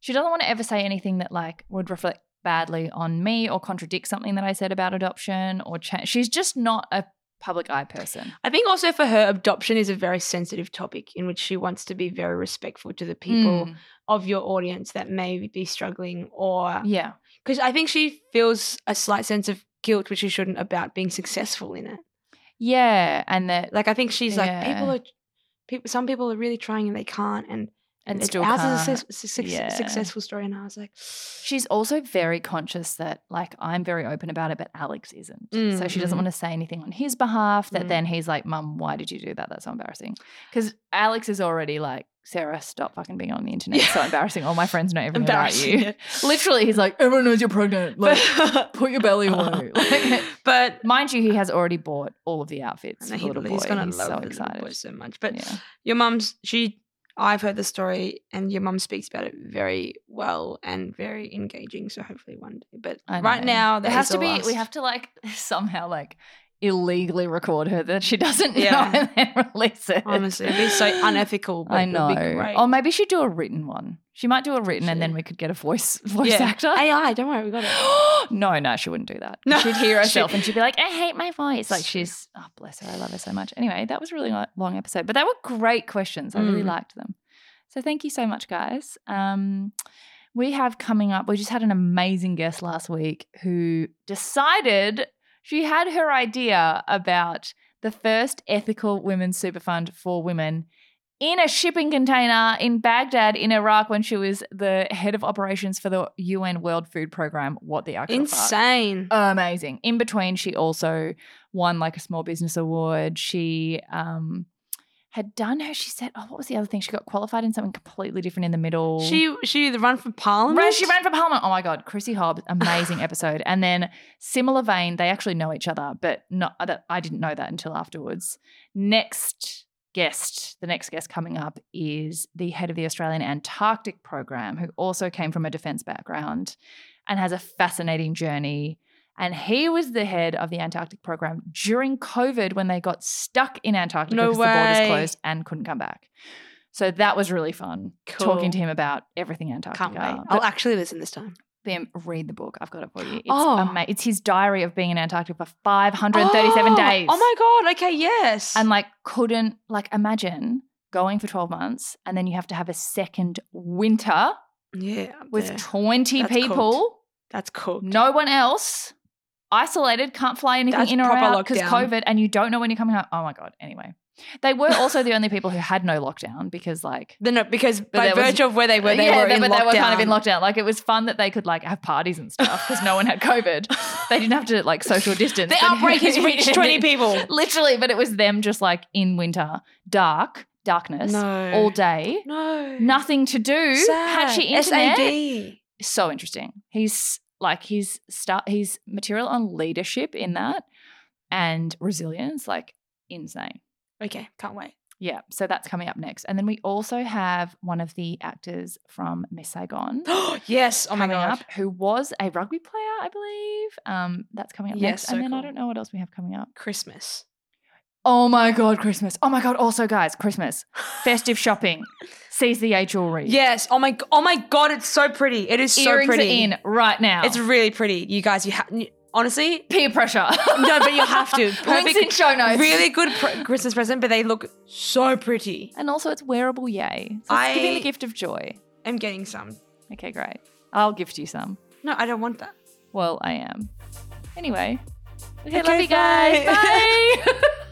Speaker 1: She doesn't want to ever say anything that like would reflect badly on me or contradict something that I said about adoption or change. She's just not a public eye person.
Speaker 2: I think also for her, adoption is a very sensitive topic in which she wants to be very respectful to the people
Speaker 1: Mm,
Speaker 2: of your audience that may be struggling or
Speaker 1: yeah.
Speaker 2: because I think she feels a slight sense of guilt, which she shouldn't, about being successful in it.
Speaker 1: Yeah, and that
Speaker 2: Like I think she's like people are people. Some people are really trying and they can't, and
Speaker 1: and
Speaker 2: it's
Speaker 1: still
Speaker 2: ours
Speaker 1: can't.
Speaker 2: is a success, success,
Speaker 1: Yeah.
Speaker 2: successful story. And I was like,
Speaker 1: She's also very conscious that, like, I'm very open about it, but Alex isn't. so she doesn't
Speaker 2: Mhm.
Speaker 1: want to say anything on his behalf. That
Speaker 2: Mm.
Speaker 1: then he's like, "Mum, why did you do that? That's so embarrassing." Because Alex is already like, "Sarah, stop fucking being on the internet. It's so embarrassing. All my friends know everything about you." Literally, he's like, "Everyone knows you're pregnant. Like, put your belly uh, away." Like,
Speaker 2: but
Speaker 1: mind you, he has already bought all of the outfits for
Speaker 2: he,
Speaker 1: little boy.
Speaker 2: he's gonna
Speaker 1: he's
Speaker 2: love
Speaker 1: so excited.
Speaker 2: boy so much. But
Speaker 1: yeah.
Speaker 2: your mum's she. I've heard the story, and your mum speaks about it very well and very engaging. So hopefully one day. But right now, there
Speaker 1: has to be.
Speaker 2: last-
Speaker 1: We have to like somehow like illegally record her that she doesn't
Speaker 2: Yeah.
Speaker 1: know and then release it.
Speaker 2: Honestly, it'd be so unethical. But
Speaker 1: I know. Or maybe she'd do a written one. She might do a written, and then we could get a voice voice
Speaker 2: yeah.
Speaker 1: actor.
Speaker 2: AI, don't worry, we got it.
Speaker 1: no, no, she wouldn't do that.
Speaker 2: No,
Speaker 1: she'd hear
Speaker 2: she-
Speaker 1: herself and she'd be like, "I hate my voice." Like she's, oh bless her, I love her so much. Anyway, that was a really long episode, but they were great questions. I really
Speaker 2: Mm.
Speaker 1: liked them. So thank you so much, guys. Um, we have coming up. We just had an amazing guest last week who decided she had her idea about the first ethical women's super fund for women in a shipping container in Baghdad in Iraq when she was the head of operations for the UN World Food Program. What the actual fuck?
Speaker 2: Insane.
Speaker 1: amazing. In between, she also won like a small business award. She um had done her. She said, "Oh, what was the other thing? She got qualified in something completely different in the middle."
Speaker 2: She she ran for parliament.
Speaker 1: She ran for parliament. Oh my god, Chrissy Hobbs, amazing episode. And then similar vein, they actually know each other, but not. I don't- I didn't know that until afterwards. Next guest, the next guest coming up is the head of the Australian Antarctic Program, who also came from a defence background and has a fascinating journey. And he was the head of the Antarctic program during COVID when they got stuck in Antarctica
Speaker 2: No
Speaker 1: because the borders closed and couldn't come back. So that was really fun talking to him about everything Antarctica.
Speaker 2: Can't wait.
Speaker 1: But
Speaker 2: I'll actually listen this time.
Speaker 1: Bim, read the book. I've got it for you. It's
Speaker 2: Oh.
Speaker 1: ama- It's his diary of being in Antarctica for 537
Speaker 2: oh,
Speaker 1: days.
Speaker 2: Oh my god. Okay. Yes.
Speaker 1: And like couldn't like imagine going for 12 months and then you have to have a second winter
Speaker 2: yeah.
Speaker 1: with
Speaker 2: there.
Speaker 1: 20
Speaker 2: That's
Speaker 1: people,
Speaker 2: cooked. That's cool.
Speaker 1: no one else, isolated, can't fly anything
Speaker 2: That's
Speaker 1: in or out because. COVID and you don't know when you're coming out. Oh my God. Anyway, they were also the only people who had no lockdown because like
Speaker 2: Then no, because by
Speaker 1: there was-
Speaker 2: virtue of where they were, they
Speaker 1: yeah,
Speaker 2: were in
Speaker 1: but
Speaker 2: lockdown.
Speaker 1: they were kind of in lockdown. Like it was fun that they could like have parties and stuff because no one had COVID. they didn't have to like social distance.
Speaker 2: The outbreak has reached 20 people.
Speaker 1: Literally, but it was them just like in winter, dark, darkness,
Speaker 2: No.
Speaker 1: all day,
Speaker 2: No.
Speaker 1: nothing to do,
Speaker 2: Sad.
Speaker 1: patchy internet.
Speaker 2: SAD.
Speaker 1: So interesting. He's like his start his material on leadership in that and resilience, like insane.
Speaker 2: Okay. Can't wait.
Speaker 1: Yeah, so that's coming up next. And then we also have one of the actors from Miss Saigon
Speaker 2: yes. Oh my god.
Speaker 1: up who was a rugby player, I believe. Um, that's coming up
Speaker 2: Yes,
Speaker 1: next.
Speaker 2: so
Speaker 1: and then I don't know what else we have coming up.
Speaker 2: Christmas.
Speaker 1: Oh my god, Christmas. Oh my god, also guys, Christmas. Festive shopping. Seize the Yay jewelry.
Speaker 2: Yes. Oh my. Oh my god. It's so pretty. It is so pretty.
Speaker 1: are in right now.
Speaker 2: It's really pretty. You guys. You have. Honestly.
Speaker 1: peer pressure.
Speaker 2: No, but you have to.
Speaker 1: Links in show notes.
Speaker 2: Really good pr- Christmas present, but they look so pretty.
Speaker 1: And also it's wearable, yay. So
Speaker 2: I-
Speaker 1: it's giving the gift of joy.
Speaker 2: I'm getting some.
Speaker 1: Okay, great. I'll gift you some.
Speaker 2: No, I don't want that.
Speaker 1: Well, I am. Anyway. Okay,
Speaker 2: Okay,
Speaker 1: love you guys.
Speaker 2: bye.
Speaker 1: Bye.